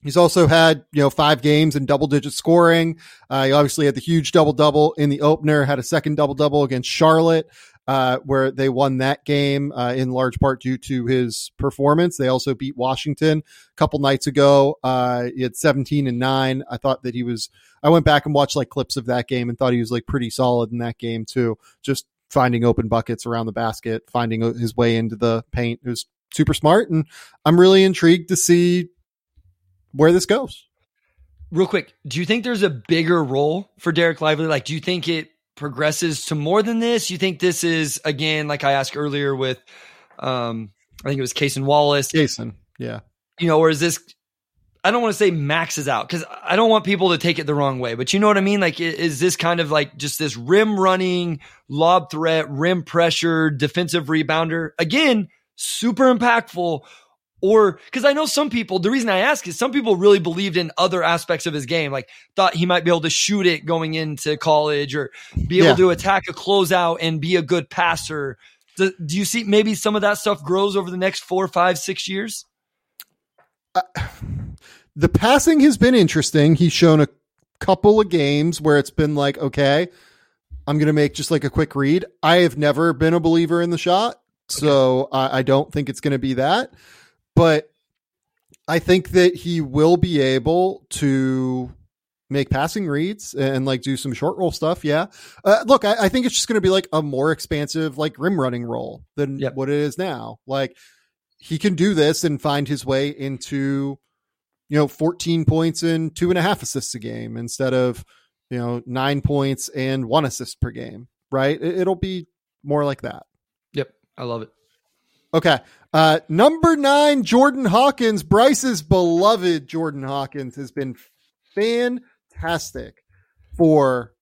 He's also had, you know, five games in double digit scoring. Uh, he obviously had the huge double double in the opener, had a second double double against Charlotte, uh, where they won that game uh, in large part due to his performance. They also beat Washington a couple nights ago. Uh, he had 17 and nine. I thought that he was, I went back and watched like clips of that game and thought he was like pretty solid in that game too. Just finding open buckets around the basket, finding his way into the paint. It was super smart. And I'm really intrigued to see where this goes. Real quick, do you think there's a bigger role for Dereck Lively? Like, do you think it progresses to more than this? You think this is again, like I asked earlier with, um, I think it was Cason Wallace. Cason, yeah. You know, or is this? I don't want to say maxes out because I don't want people to take it the wrong way, but you know what I mean. Like, is this kind of like just this rim running, lob threat, rim pressure, defensive rebounder? Again, super impactful or because I know some people, the reason I ask is some people really believed in other aspects of his game, like thought he might be able to shoot it going into college or be able yeah. to attack a closeout and be a good passer. Do, do, you see maybe some of that stuff grows over the next four, five, six years? Uh, the passing has been interesting. He's shown a couple of games where it's been like, okay, I'm going to make just like a quick read. I have never been a believer in the shot. Okay. So I, I don't think it's going to be that but I think that he will be able to make passing reads and like do some short roll stuff. Yeah. Uh, look, I, I, think it's just going to be like a more expansive, like rim running role than yep. what it is now. Like he can do this and find his way into, you know, 14 points and two and a half assists a game instead of, you know, nine points and one assist per game. Right. It, it'll be more like that. Yep. I love it. Okay. Uh, number nine, Jordan Hawkins. Bryce's beloved Jordan Hawkins has been fantastic for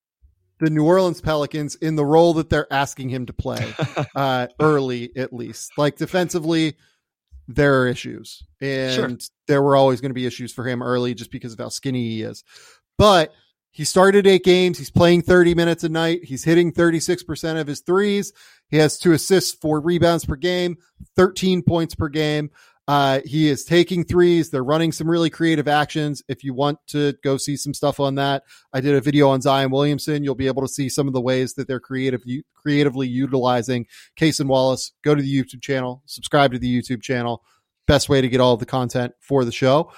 the New Orleans Pelicans in the role that they're asking him to play uh, early, at least. Like defensively, there are issues, and sure. there were always going to be issues for him early just because of how skinny he is. But he started eight games. He's playing 30 minutes a night. He's hitting 36% of his threes. He has two assists, four rebounds per game, 13 points per game. Uh, he is taking threes. They're running some really creative actions. If you want to go see some stuff on that, I did a video on Zion Williamson. You'll be able to see some of the ways that they're creative, creatively utilizing Cason Wallace. Go to the YouTube channel, subscribe to the YouTube channel. Best way to get all of the content for the show.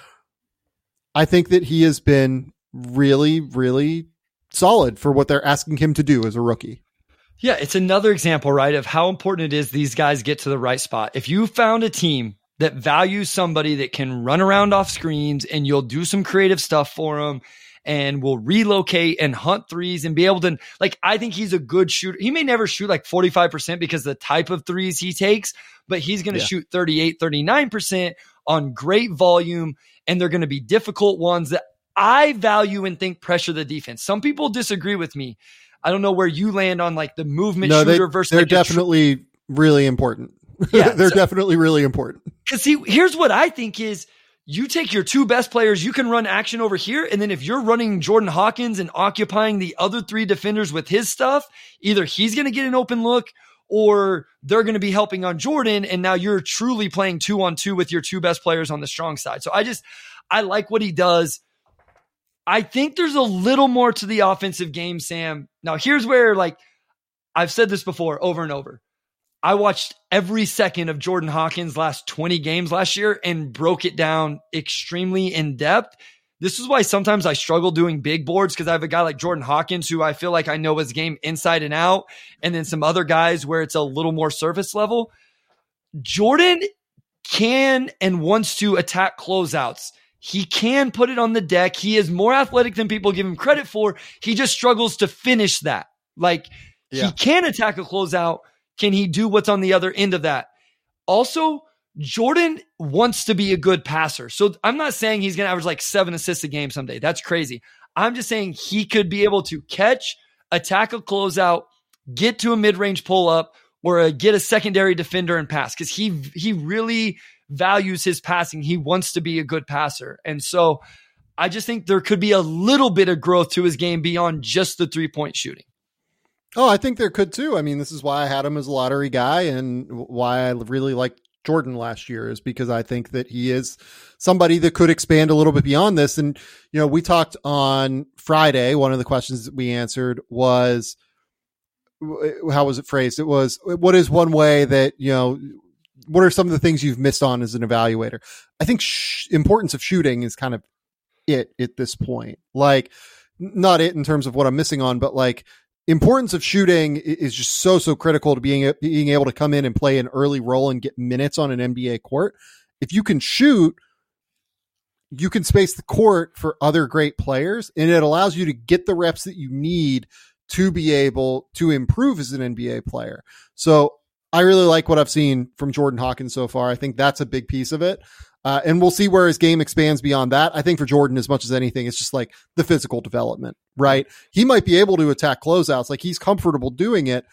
I think that he has been really, really solid for what they're asking him to do as a rookie. Yeah, it's another example, right, of how important it is these guys get to the right spot. If you found a team that values somebody that can run around off screens and you'll do some creative stuff for them and will relocate and hunt threes and be able to like I think he's a good shooter. He may never shoot like 45% because the type of threes he takes, but he's going to yeah. shoot 38, 39% on great volume and they're going to be difficult ones that I value and think pressure the defense. Some people disagree with me. I don't know where you land on like the movement no, shooter they, versus. They're like definitely tr- really important. Yeah, they're so, definitely really important. Because see, here's what I think is you take your two best players, you can run action over here. And then if you're running Jordan Hawkins and occupying the other three defenders with his stuff, either he's going to get an open look or they're going to be helping on Jordan. And now you're truly playing two on two with your two best players on the strong side. So I just, I like what he does. I think there's a little more to the offensive game, Sam. Now, here's where, like, I've said this before over and over. I watched every second of Jordan Hawkins' last 20 games last year and broke it down extremely in depth. This is why sometimes I struggle doing big boards because I have a guy like Jordan Hawkins who I feel like I know his game inside and out, and then some other guys where it's a little more surface level. Jordan can and wants to attack closeouts. He can put it on the deck. He is more athletic than people give him credit for. He just struggles to finish that. Like yeah. he can attack a closeout. Can he do what's on the other end of that? Also, Jordan wants to be a good passer. So I'm not saying he's going to average like seven assists a game someday. That's crazy. I'm just saying he could be able to catch, attack a closeout, get to a mid range pull up, or a, get a secondary defender and pass because he he really values his passing. He wants to be a good passer. And so I just think there could be a little bit of growth to his game beyond just the three point shooting. Oh, I think there could too. I mean, this is why I had him as a lottery guy and why I really like Jordan last year is because I think that he is somebody that could expand a little bit beyond this. And, you know, we talked on Friday. One of the questions that we answered was, how was it phrased? It was, what is one way that, you know, what are some of the things you've missed on as an evaluator? I think sh- importance of shooting is kind of it at this point. Like, not it in terms of what I'm missing on, but like importance of shooting is just so so critical to being being able to come in and play an early role and get minutes on an NBA court. If you can shoot, you can space the court for other great players, and it allows you to get the reps that you need to be able to improve as an NBA player. So I really like what I've seen from Jordan Hawkins so far. I think that's a big piece of it. Uh, and we'll see where his game expands beyond that. I think for Jordan, as much as anything, it's just like the physical development, right? He might be able to attack closeouts, like he's comfortable doing it,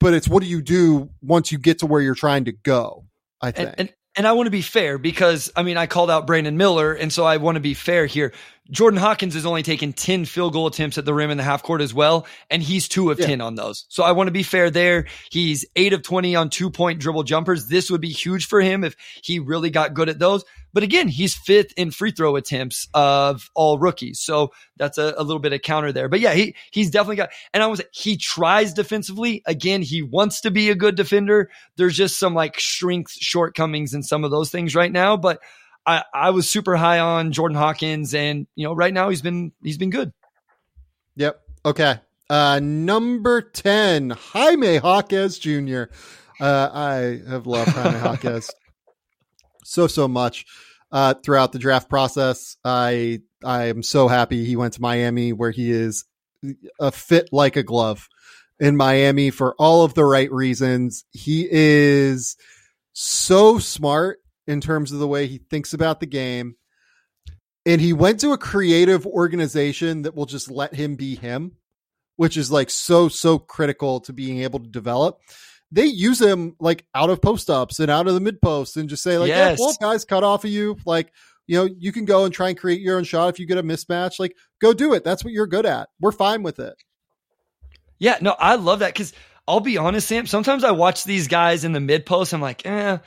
but it's what do you do once you get to where you're trying to go? I think. And, and, and I want to be fair because I mean I called out Brandon Miller, and so I want to be fair here. Jordan Hawkins has only taken 10 field goal attempts at the rim in the half court as well, and he's two of yeah. 10 on those. So I want to be fair there. He's eight of 20 on two point dribble jumpers. This would be huge for him if he really got good at those. But again, he's fifth in free throw attempts of all rookies. So that's a, a little bit of counter there. But yeah, he, he's definitely got, and I was, he tries defensively. Again, he wants to be a good defender. There's just some like strength shortcomings in some of those things right now. But I, I was super high on Jordan Hawkins, and you know, right now he's been he's been good. Yep. Okay. Uh, number ten, Jaime Jaquez Jr. Uh, I have loved Jaime Jaquez so so much uh, throughout the draft process. I I am so happy he went to Miami, where he is a fit like a glove in Miami for all of the right reasons. He is so smart in terms of the way he thinks about the game. And he went to a creative organization that will just let him be him, which is like so, so critical to being able to develop. They use him like out of post ups and out of the mid post and just say, like, yes. yeah, well, guys, cut off of you. Like, you know, you can go and try and create your own shot if you get a mismatch. Like, go do it. That's what you're good at. We're fine with it. Yeah, no, I love that because I'll be honest, Sam. Sometimes I watch these guys in the mid post. I'm like, eh,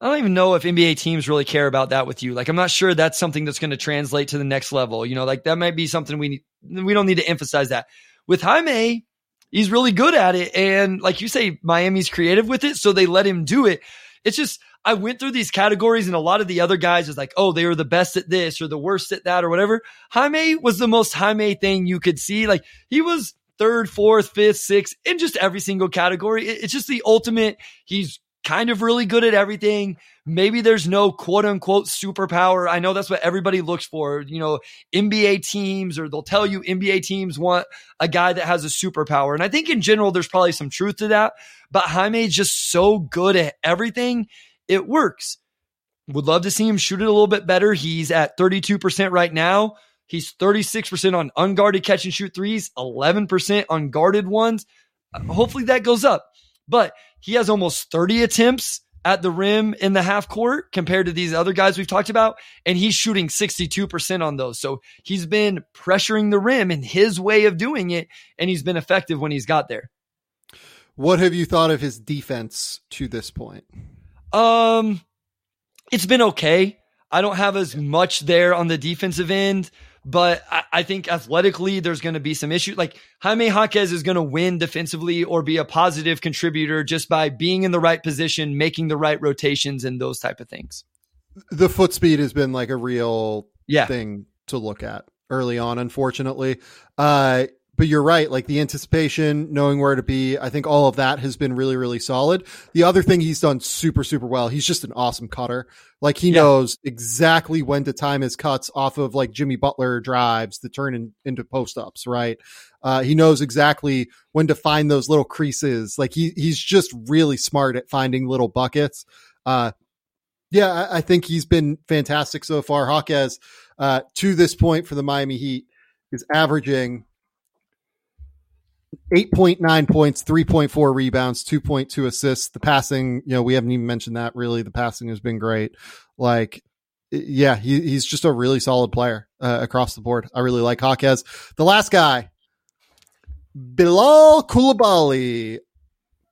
I don't even know if NBA teams really care about that with you. Like, I'm not sure that's something that's going to translate to the next level. You know, like that might be something we need. We don't need to emphasize that. With Jaime, he's really good at it. And like you say, Miami's creative with it. So they let him do it. It's just, I went through these categories and a lot of the other guys is like, oh, they were the best at this or the worst at that or whatever. Jaime was the most Jaime thing you could see. Like he was third, fourth, fifth, sixth in just every single category. It's just the ultimate. He's kind of really good at everything. Maybe there's no quote unquote superpower. I know that's what everybody looks for. You know, NBA teams, or they'll tell you NBA teams want a guy that has a superpower. And I think in general, there's probably some truth to that. But Jaime's just so good at everything, it works. Would love to see him shoot it a little bit better. He's at 32% right now. He's 36% on unguarded catch and shoot threes, 11% on guarded ones. Hopefully that goes up. But he has almost 30 attempts at the rim in the half court compared to these other guys we've talked about. And he's shooting 62% on those. So he's been pressuring the rim in his way of doing it. And he's been effective when he's got there. What have you thought of his defense to this point? Um, it's been okay. I don't have as much there on the defensive end. But I, I think athletically, there's going to be some issues. Like Jaime Jaquez is going to win defensively or be a positive contributor just by being in the right position, making the right rotations, and those type of things. The foot speed has been like a real yeah. thing to look at early on, unfortunately. Uh, but you're right. Like the anticipation, knowing where to be, I think all of that has been really, really solid. The other thing he's done super, super well. He's just an awesome cutter. Like he yeah. knows exactly when to time his cuts off of like Jimmy Butler drives to turn in, into post ups, right? Uh, he knows exactly when to find those little creases. Like he, he's just really smart at finding little buckets. Uh, yeah, I, I think he's been fantastic so far. Jaquez, uh, to this point for the Miami Heat is averaging 8.9 points, 3.4 rebounds, 2.2 assists. The passing, you know, we haven't even mentioned that really. The passing has been great. Like, yeah, he, he's just a really solid player uh, across the board. I really like Hawkes. The last guy, Bilal Coulibaly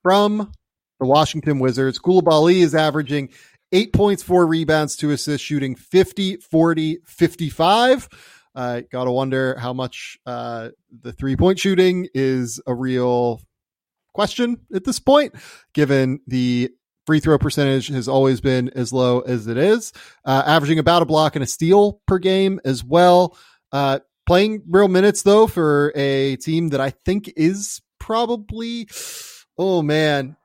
from the Washington Wizards. Coulibaly is averaging eight points, four rebounds, two assists, shooting 50, 40, 55. Uh, gotta wonder how much uh, the three point shooting is a real question at this point, given the free throw percentage has always been as low as it is, uh, averaging about a block and a steal per game as well. Uh, playing real minutes though for a team that I think is probably, oh man,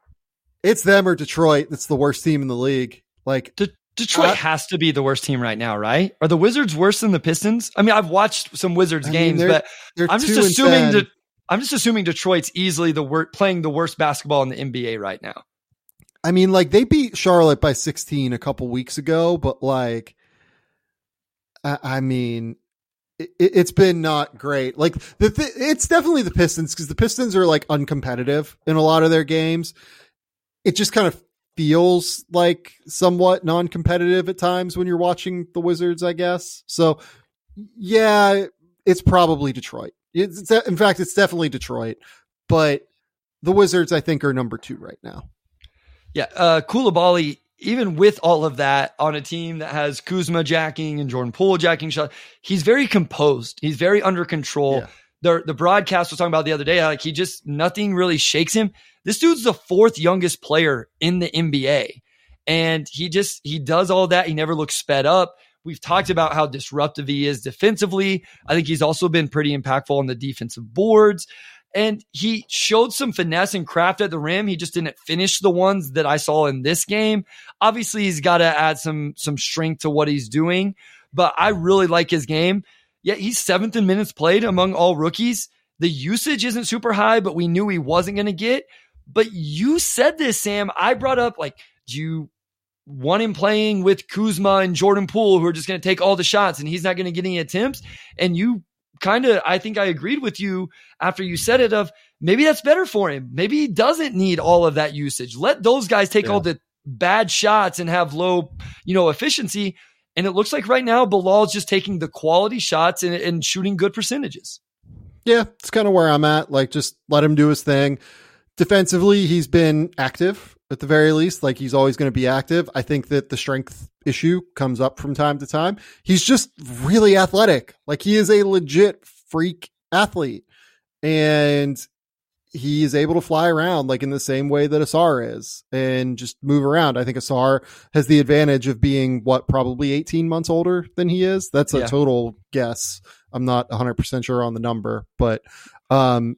it's them or Detroit. That's the worst team in the league. Like De- Detroit uh, has to be the worst team right now, right? Are the Wizards worse than the Pistons? I mean, I've watched some Wizards I games, mean, they're, but they're I'm just assuming that I'm just assuming Detroit's easily the wor- playing the worst basketball in the NBA right now. I mean, like they beat Charlotte by 16 a couple weeks ago, but like, I, I mean, it, has been not great. Like the th- it's definitely the Pistons because the Pistons are like uncompetitive in a lot of their games. It just kind of feels like somewhat non-competitive at times when you're watching the Wizards, I guess. So yeah, it's probably Detroit. It's, in fact, it's definitely Detroit, but the Wizards, I think, are number two right now. Yeah, uh, Coulibaly even with all of that on a team that has Kuzma jacking and Jordan Poole jacking shot, he's very composed. He's very under control. Yeah. The, the broadcast was talking about the other day, like he just nothing really shakes him. This dude's the fourth youngest player in the NBA. And he just he does all that. He never looks sped up. We've talked about how disruptive he is defensively. I think he's also been pretty impactful on the defensive boards. And he showed some finesse and craft at the rim. He just didn't finish the ones that I saw in this game. Obviously, he's got to add some some strength to what he's doing, but I really like his game. Yet he's seventh in minutes played among all rookies. The usage isn't super high, but we knew he wasn't going to get. But you said this, Sam. I brought up like, do you want him playing with Kuzma and Jordan Poole, who are just going to take all the shots and he's not going to get any attempts? And you kind of I think I agreed with you after you said it of maybe that's better for him. Maybe he doesn't need all of that usage. Let those guys take yeah. all the bad shots and have low, you know, efficiency. And it looks like right now Bilal's just taking the quality shots and, and shooting good percentages. Yeah, it's kind of where I'm at. Like just let him do his thing. Defensively, he's been active at the very least. Like he's always going to be active. I think that the strength issue comes up from time to time. He's just really athletic. Like he is a legit freak athlete. And he is able to fly around like in the same way that Ausar is and just move around. I think Ausar has the advantage of being what probably 18 months older than he is. That's a yeah. total guess. I'm not 100% sure on the number, but um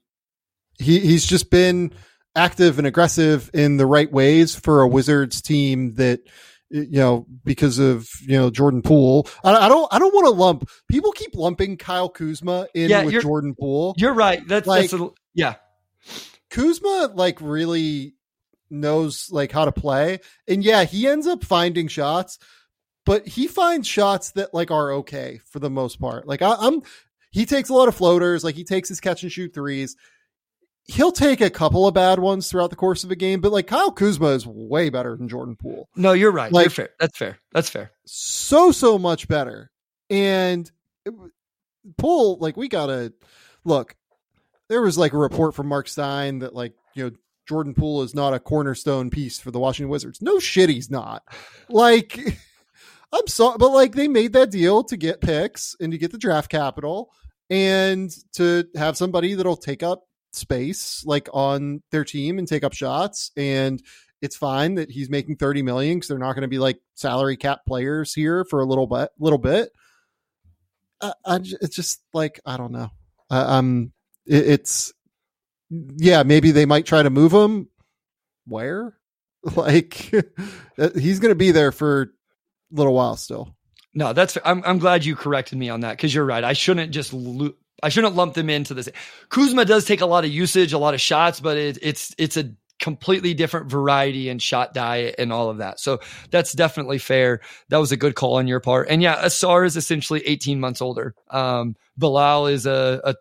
he he's just been active and aggressive in the right ways for a Wizards team that you know because of you know Jordan Poole. I, I don't I don't want to lump people keep lumping Kyle Kuzma in yeah, with Jordan Poole. You're right. That's like that's a, yeah. Kuzma like really knows like how to play, and yeah, he ends up finding shots, but he finds shots that like are okay for the most part. Like I, I'm he takes a lot of floaters, like he takes his catch and shoot threes he'll take a couple of bad ones throughout the course of a game, but like Kyle Kuzma is way better than Jordan Poole. No, you're right. Like, you're fair. That's fair. That's fair. So so much better. And uh, Poole, like we gotta look. There was like a report from Marc Stein that like you know Jordan Poole is not a cornerstone piece for the Washington Wizards. No shit, he's not. Like. I'm sorry, but like they made that deal to get picks and to get the draft capital and to have somebody that'll take up space like on their team and take up shots and it's fine that he's making 30 million because they're not going to be like salary cap players here for a little bit little bit. I, I it's just like i don't know. Um it, it's yeah maybe they might try to move him. Where? Like he's going to be there for a little while still. No, that's I'm I'm glad you corrected me on that because you're right. I shouldn't just I shouldn't lump them into this. Kuzma does take a lot of usage, a lot of shots, but it, it's it's a completely different variety and shot diet and all of that. So that's definitely fair. That was a good call on your part. And yeah, Ausar is essentially 18 months older. Um, Bilal is a, a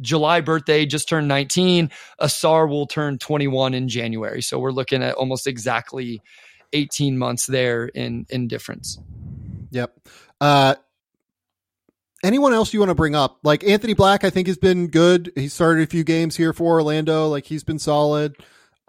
July birthday, just turned 19. Ausar will turn 21 in January. So we're looking at almost exactly 18 months there in in difference. Yep. Uh, anyone else you want to bring up? Like Anthony Black, I think has been good. He started a few games here for Orlando. Like he's been solid.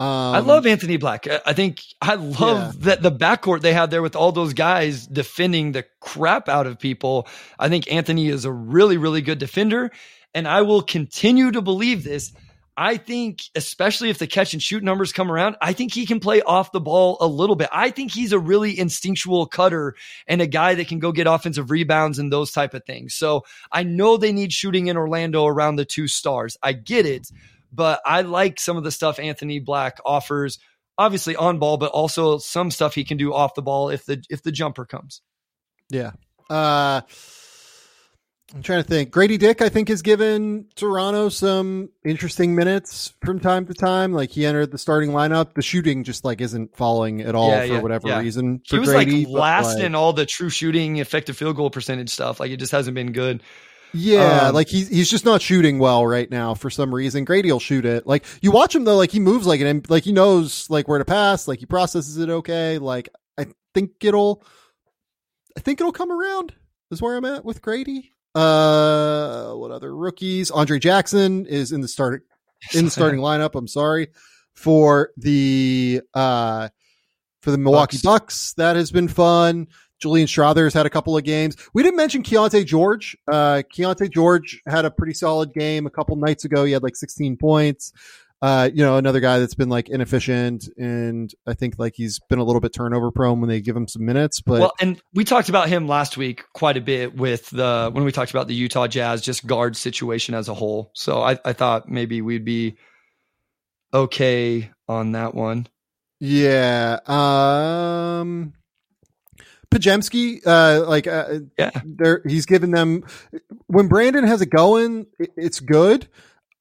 Um, I love Anthony Black. I think I love yeah. that the backcourt they had there with all those guys defending the crap out of people. I think Anthony is a really, really good defender. And I will continue to believe this. I think, especially if the catch and shoot numbers come around, I think he can play off the ball a little bit. I think he's a really instinctual cutter and a guy that can go get offensive rebounds and those type of things. So I know they need shooting in Orlando around the two stars. I get it, but I like some of the stuff Anthony Black offers. Obviously on ball, but also some stuff he can do off the ball if the if the jumper comes. Yeah. Uh I'm trying to think. Grady Dick, I think, has given Toronto some interesting minutes from time to time. Like he entered the starting lineup. The shooting just like isn't falling at all yeah, for yeah, whatever yeah. reason. he was Grady, like last like, in all the true shooting, effective field goal percentage stuff. Like it just hasn't been good. Yeah, um, like he's he's just not shooting well right now for some reason. Grady'll shoot it. Like you watch him though, like he moves like an like he knows like where to pass. Like he processes it okay. Like I think it'll, I think it'll come around. Is where I'm at with Grady. Uh, what other rookies? Andre Jackson is in the start in the starting lineup. I'm sorry for the uh for the Milwaukee Bucks. Bucks. That has been fun. Julian Strawther's had a couple of games. We didn't mention Keyonte George. Uh, Keyonte George had a pretty solid game a couple nights ago. He had like 16 points uh, you know, another guy that's been like inefficient and I think like he's been a little bit turnover prone when they give him some minutes. But well, and we talked about him last week quite a bit with the when we talked about the Utah Jazz just guard situation as a whole. So I, I thought maybe we'd be okay on that one. Yeah. Um Podziemski, uh, like, uh, yeah, there, he's given them when Brandin has it going, it's good.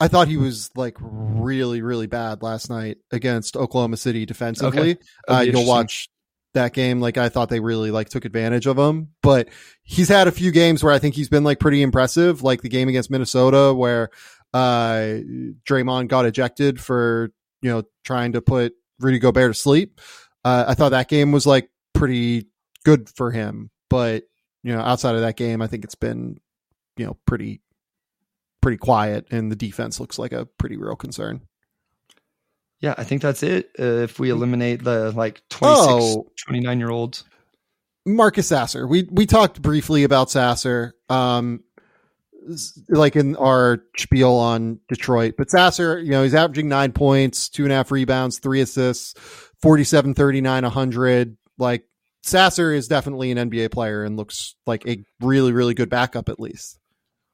I thought he was like really, really bad last night against Oklahoma City defensively. Okay. Uh, you'll watch that game. Like I thought they really like took advantage of him, but he's had a few games where I think he's been like pretty impressive. Like the game against Minnesota where, uh, Draymond got ejected for, you know, trying to put Rudy Gobert to sleep. Uh, I thought that game was like pretty good for him, but you know, outside of that game, I think it's been, you know, pretty pretty quiet, and the defense looks like a pretty real concern. Yeah, I think that's it. Uh, if we eliminate the like 26, oh, 29 year olds. Marcus Sasser. We we talked briefly about Sasser, um, like in our spiel on Detroit. But Sasser, you know, he's averaging nine points, two and a half rebounds, three assists, 47, 39, 100. Like Sasser is definitely an NBA player and looks like a really, really good backup at least.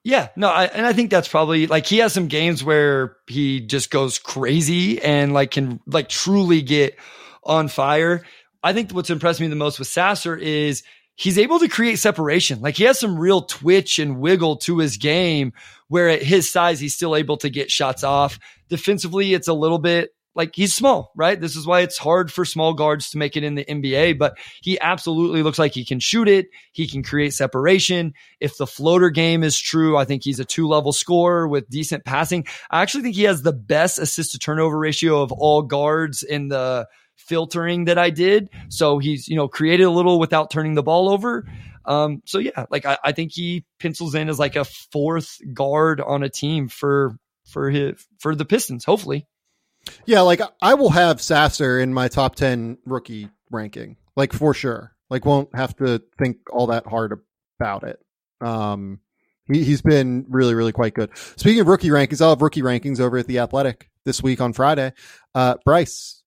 Yeah, no, I, and I think that's probably like he has some games where he just goes crazy and like can like truly get on fire. I think what's impressed me the most with Sasser is he's able to create separation. Like he has some real twitch and wiggle to his game where at his size, he's still able to get shots off. Defensively, it's a little bit like he's small, right? This is why it's hard for small guards to make it in the NBA, but he absolutely looks like he can shoot it. He can create separation. If the floater game is true, I think he's a two level scorer with decent passing. I actually think he has the best assist to turnover ratio of all guards in the filtering that I did. So he's, you know, created a little without turning the ball over. Um, so yeah, like I, I think he pencils in as like a fourth guard on a team for, for his, for the Pistons, hopefully. Yeah, like I will have Sasser in my top 10 rookie ranking, like for sure. Like won't have to think all that hard about it. Um he, he's been really, really quite good. Speaking of rookie rankings, I'll have rookie rankings over at the Athletic this week on Friday. Uh Bryce,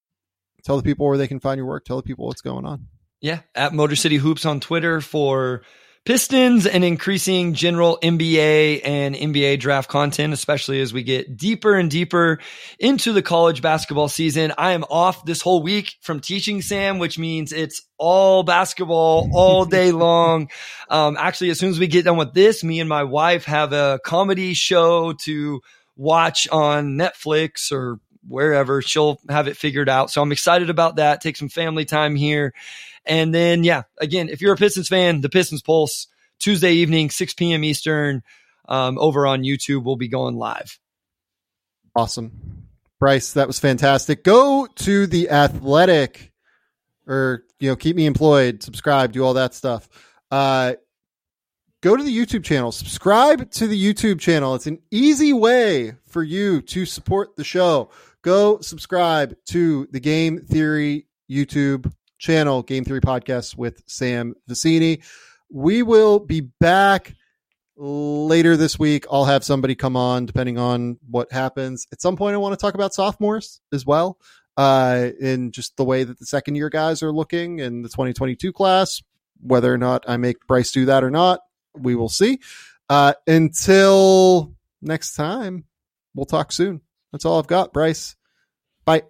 tell the people where they can find your work. Tell the people what's going on. Yeah, at Motor City Hoops on Twitter for Pistons and increasing general NBA and NBA draft content, especially as we get deeper and deeper into the college basketball season. I am off this whole week from teaching Sam, which means it's all basketball all day long. Um, actually, as soon as we get done with this, me and my wife have a comedy show to watch on Netflix or wherever. She'll have it figured out. So I'm excited about that. Take some family time here. And then, yeah, again, if you're a Pistons fan, the Pistons Pulse, Tuesday evening, 6 p.m. Eastern, um, over on YouTube, will be going live. Awesome. Bryce, that was fantastic. Go to the athletic or, you know, keep me employed, subscribe, do all that stuff. Uh, go to the YouTube channel, subscribe to the YouTube channel. It's an easy way for you to support the show. Go subscribe to the Game Theory YouTube channel, Game Theory Podcast with Sam Vecenie. We will be back later this week, I'll have somebody come on, depending on what happens. At some point, I want to talk about sophomores as well, uh, in just the way that the second year guys are looking in the 2022 class. Whether or not I make Bryce do that or not, we will see. Uh, until next time, we'll talk soon. That's all I've got, Bryce. Bye.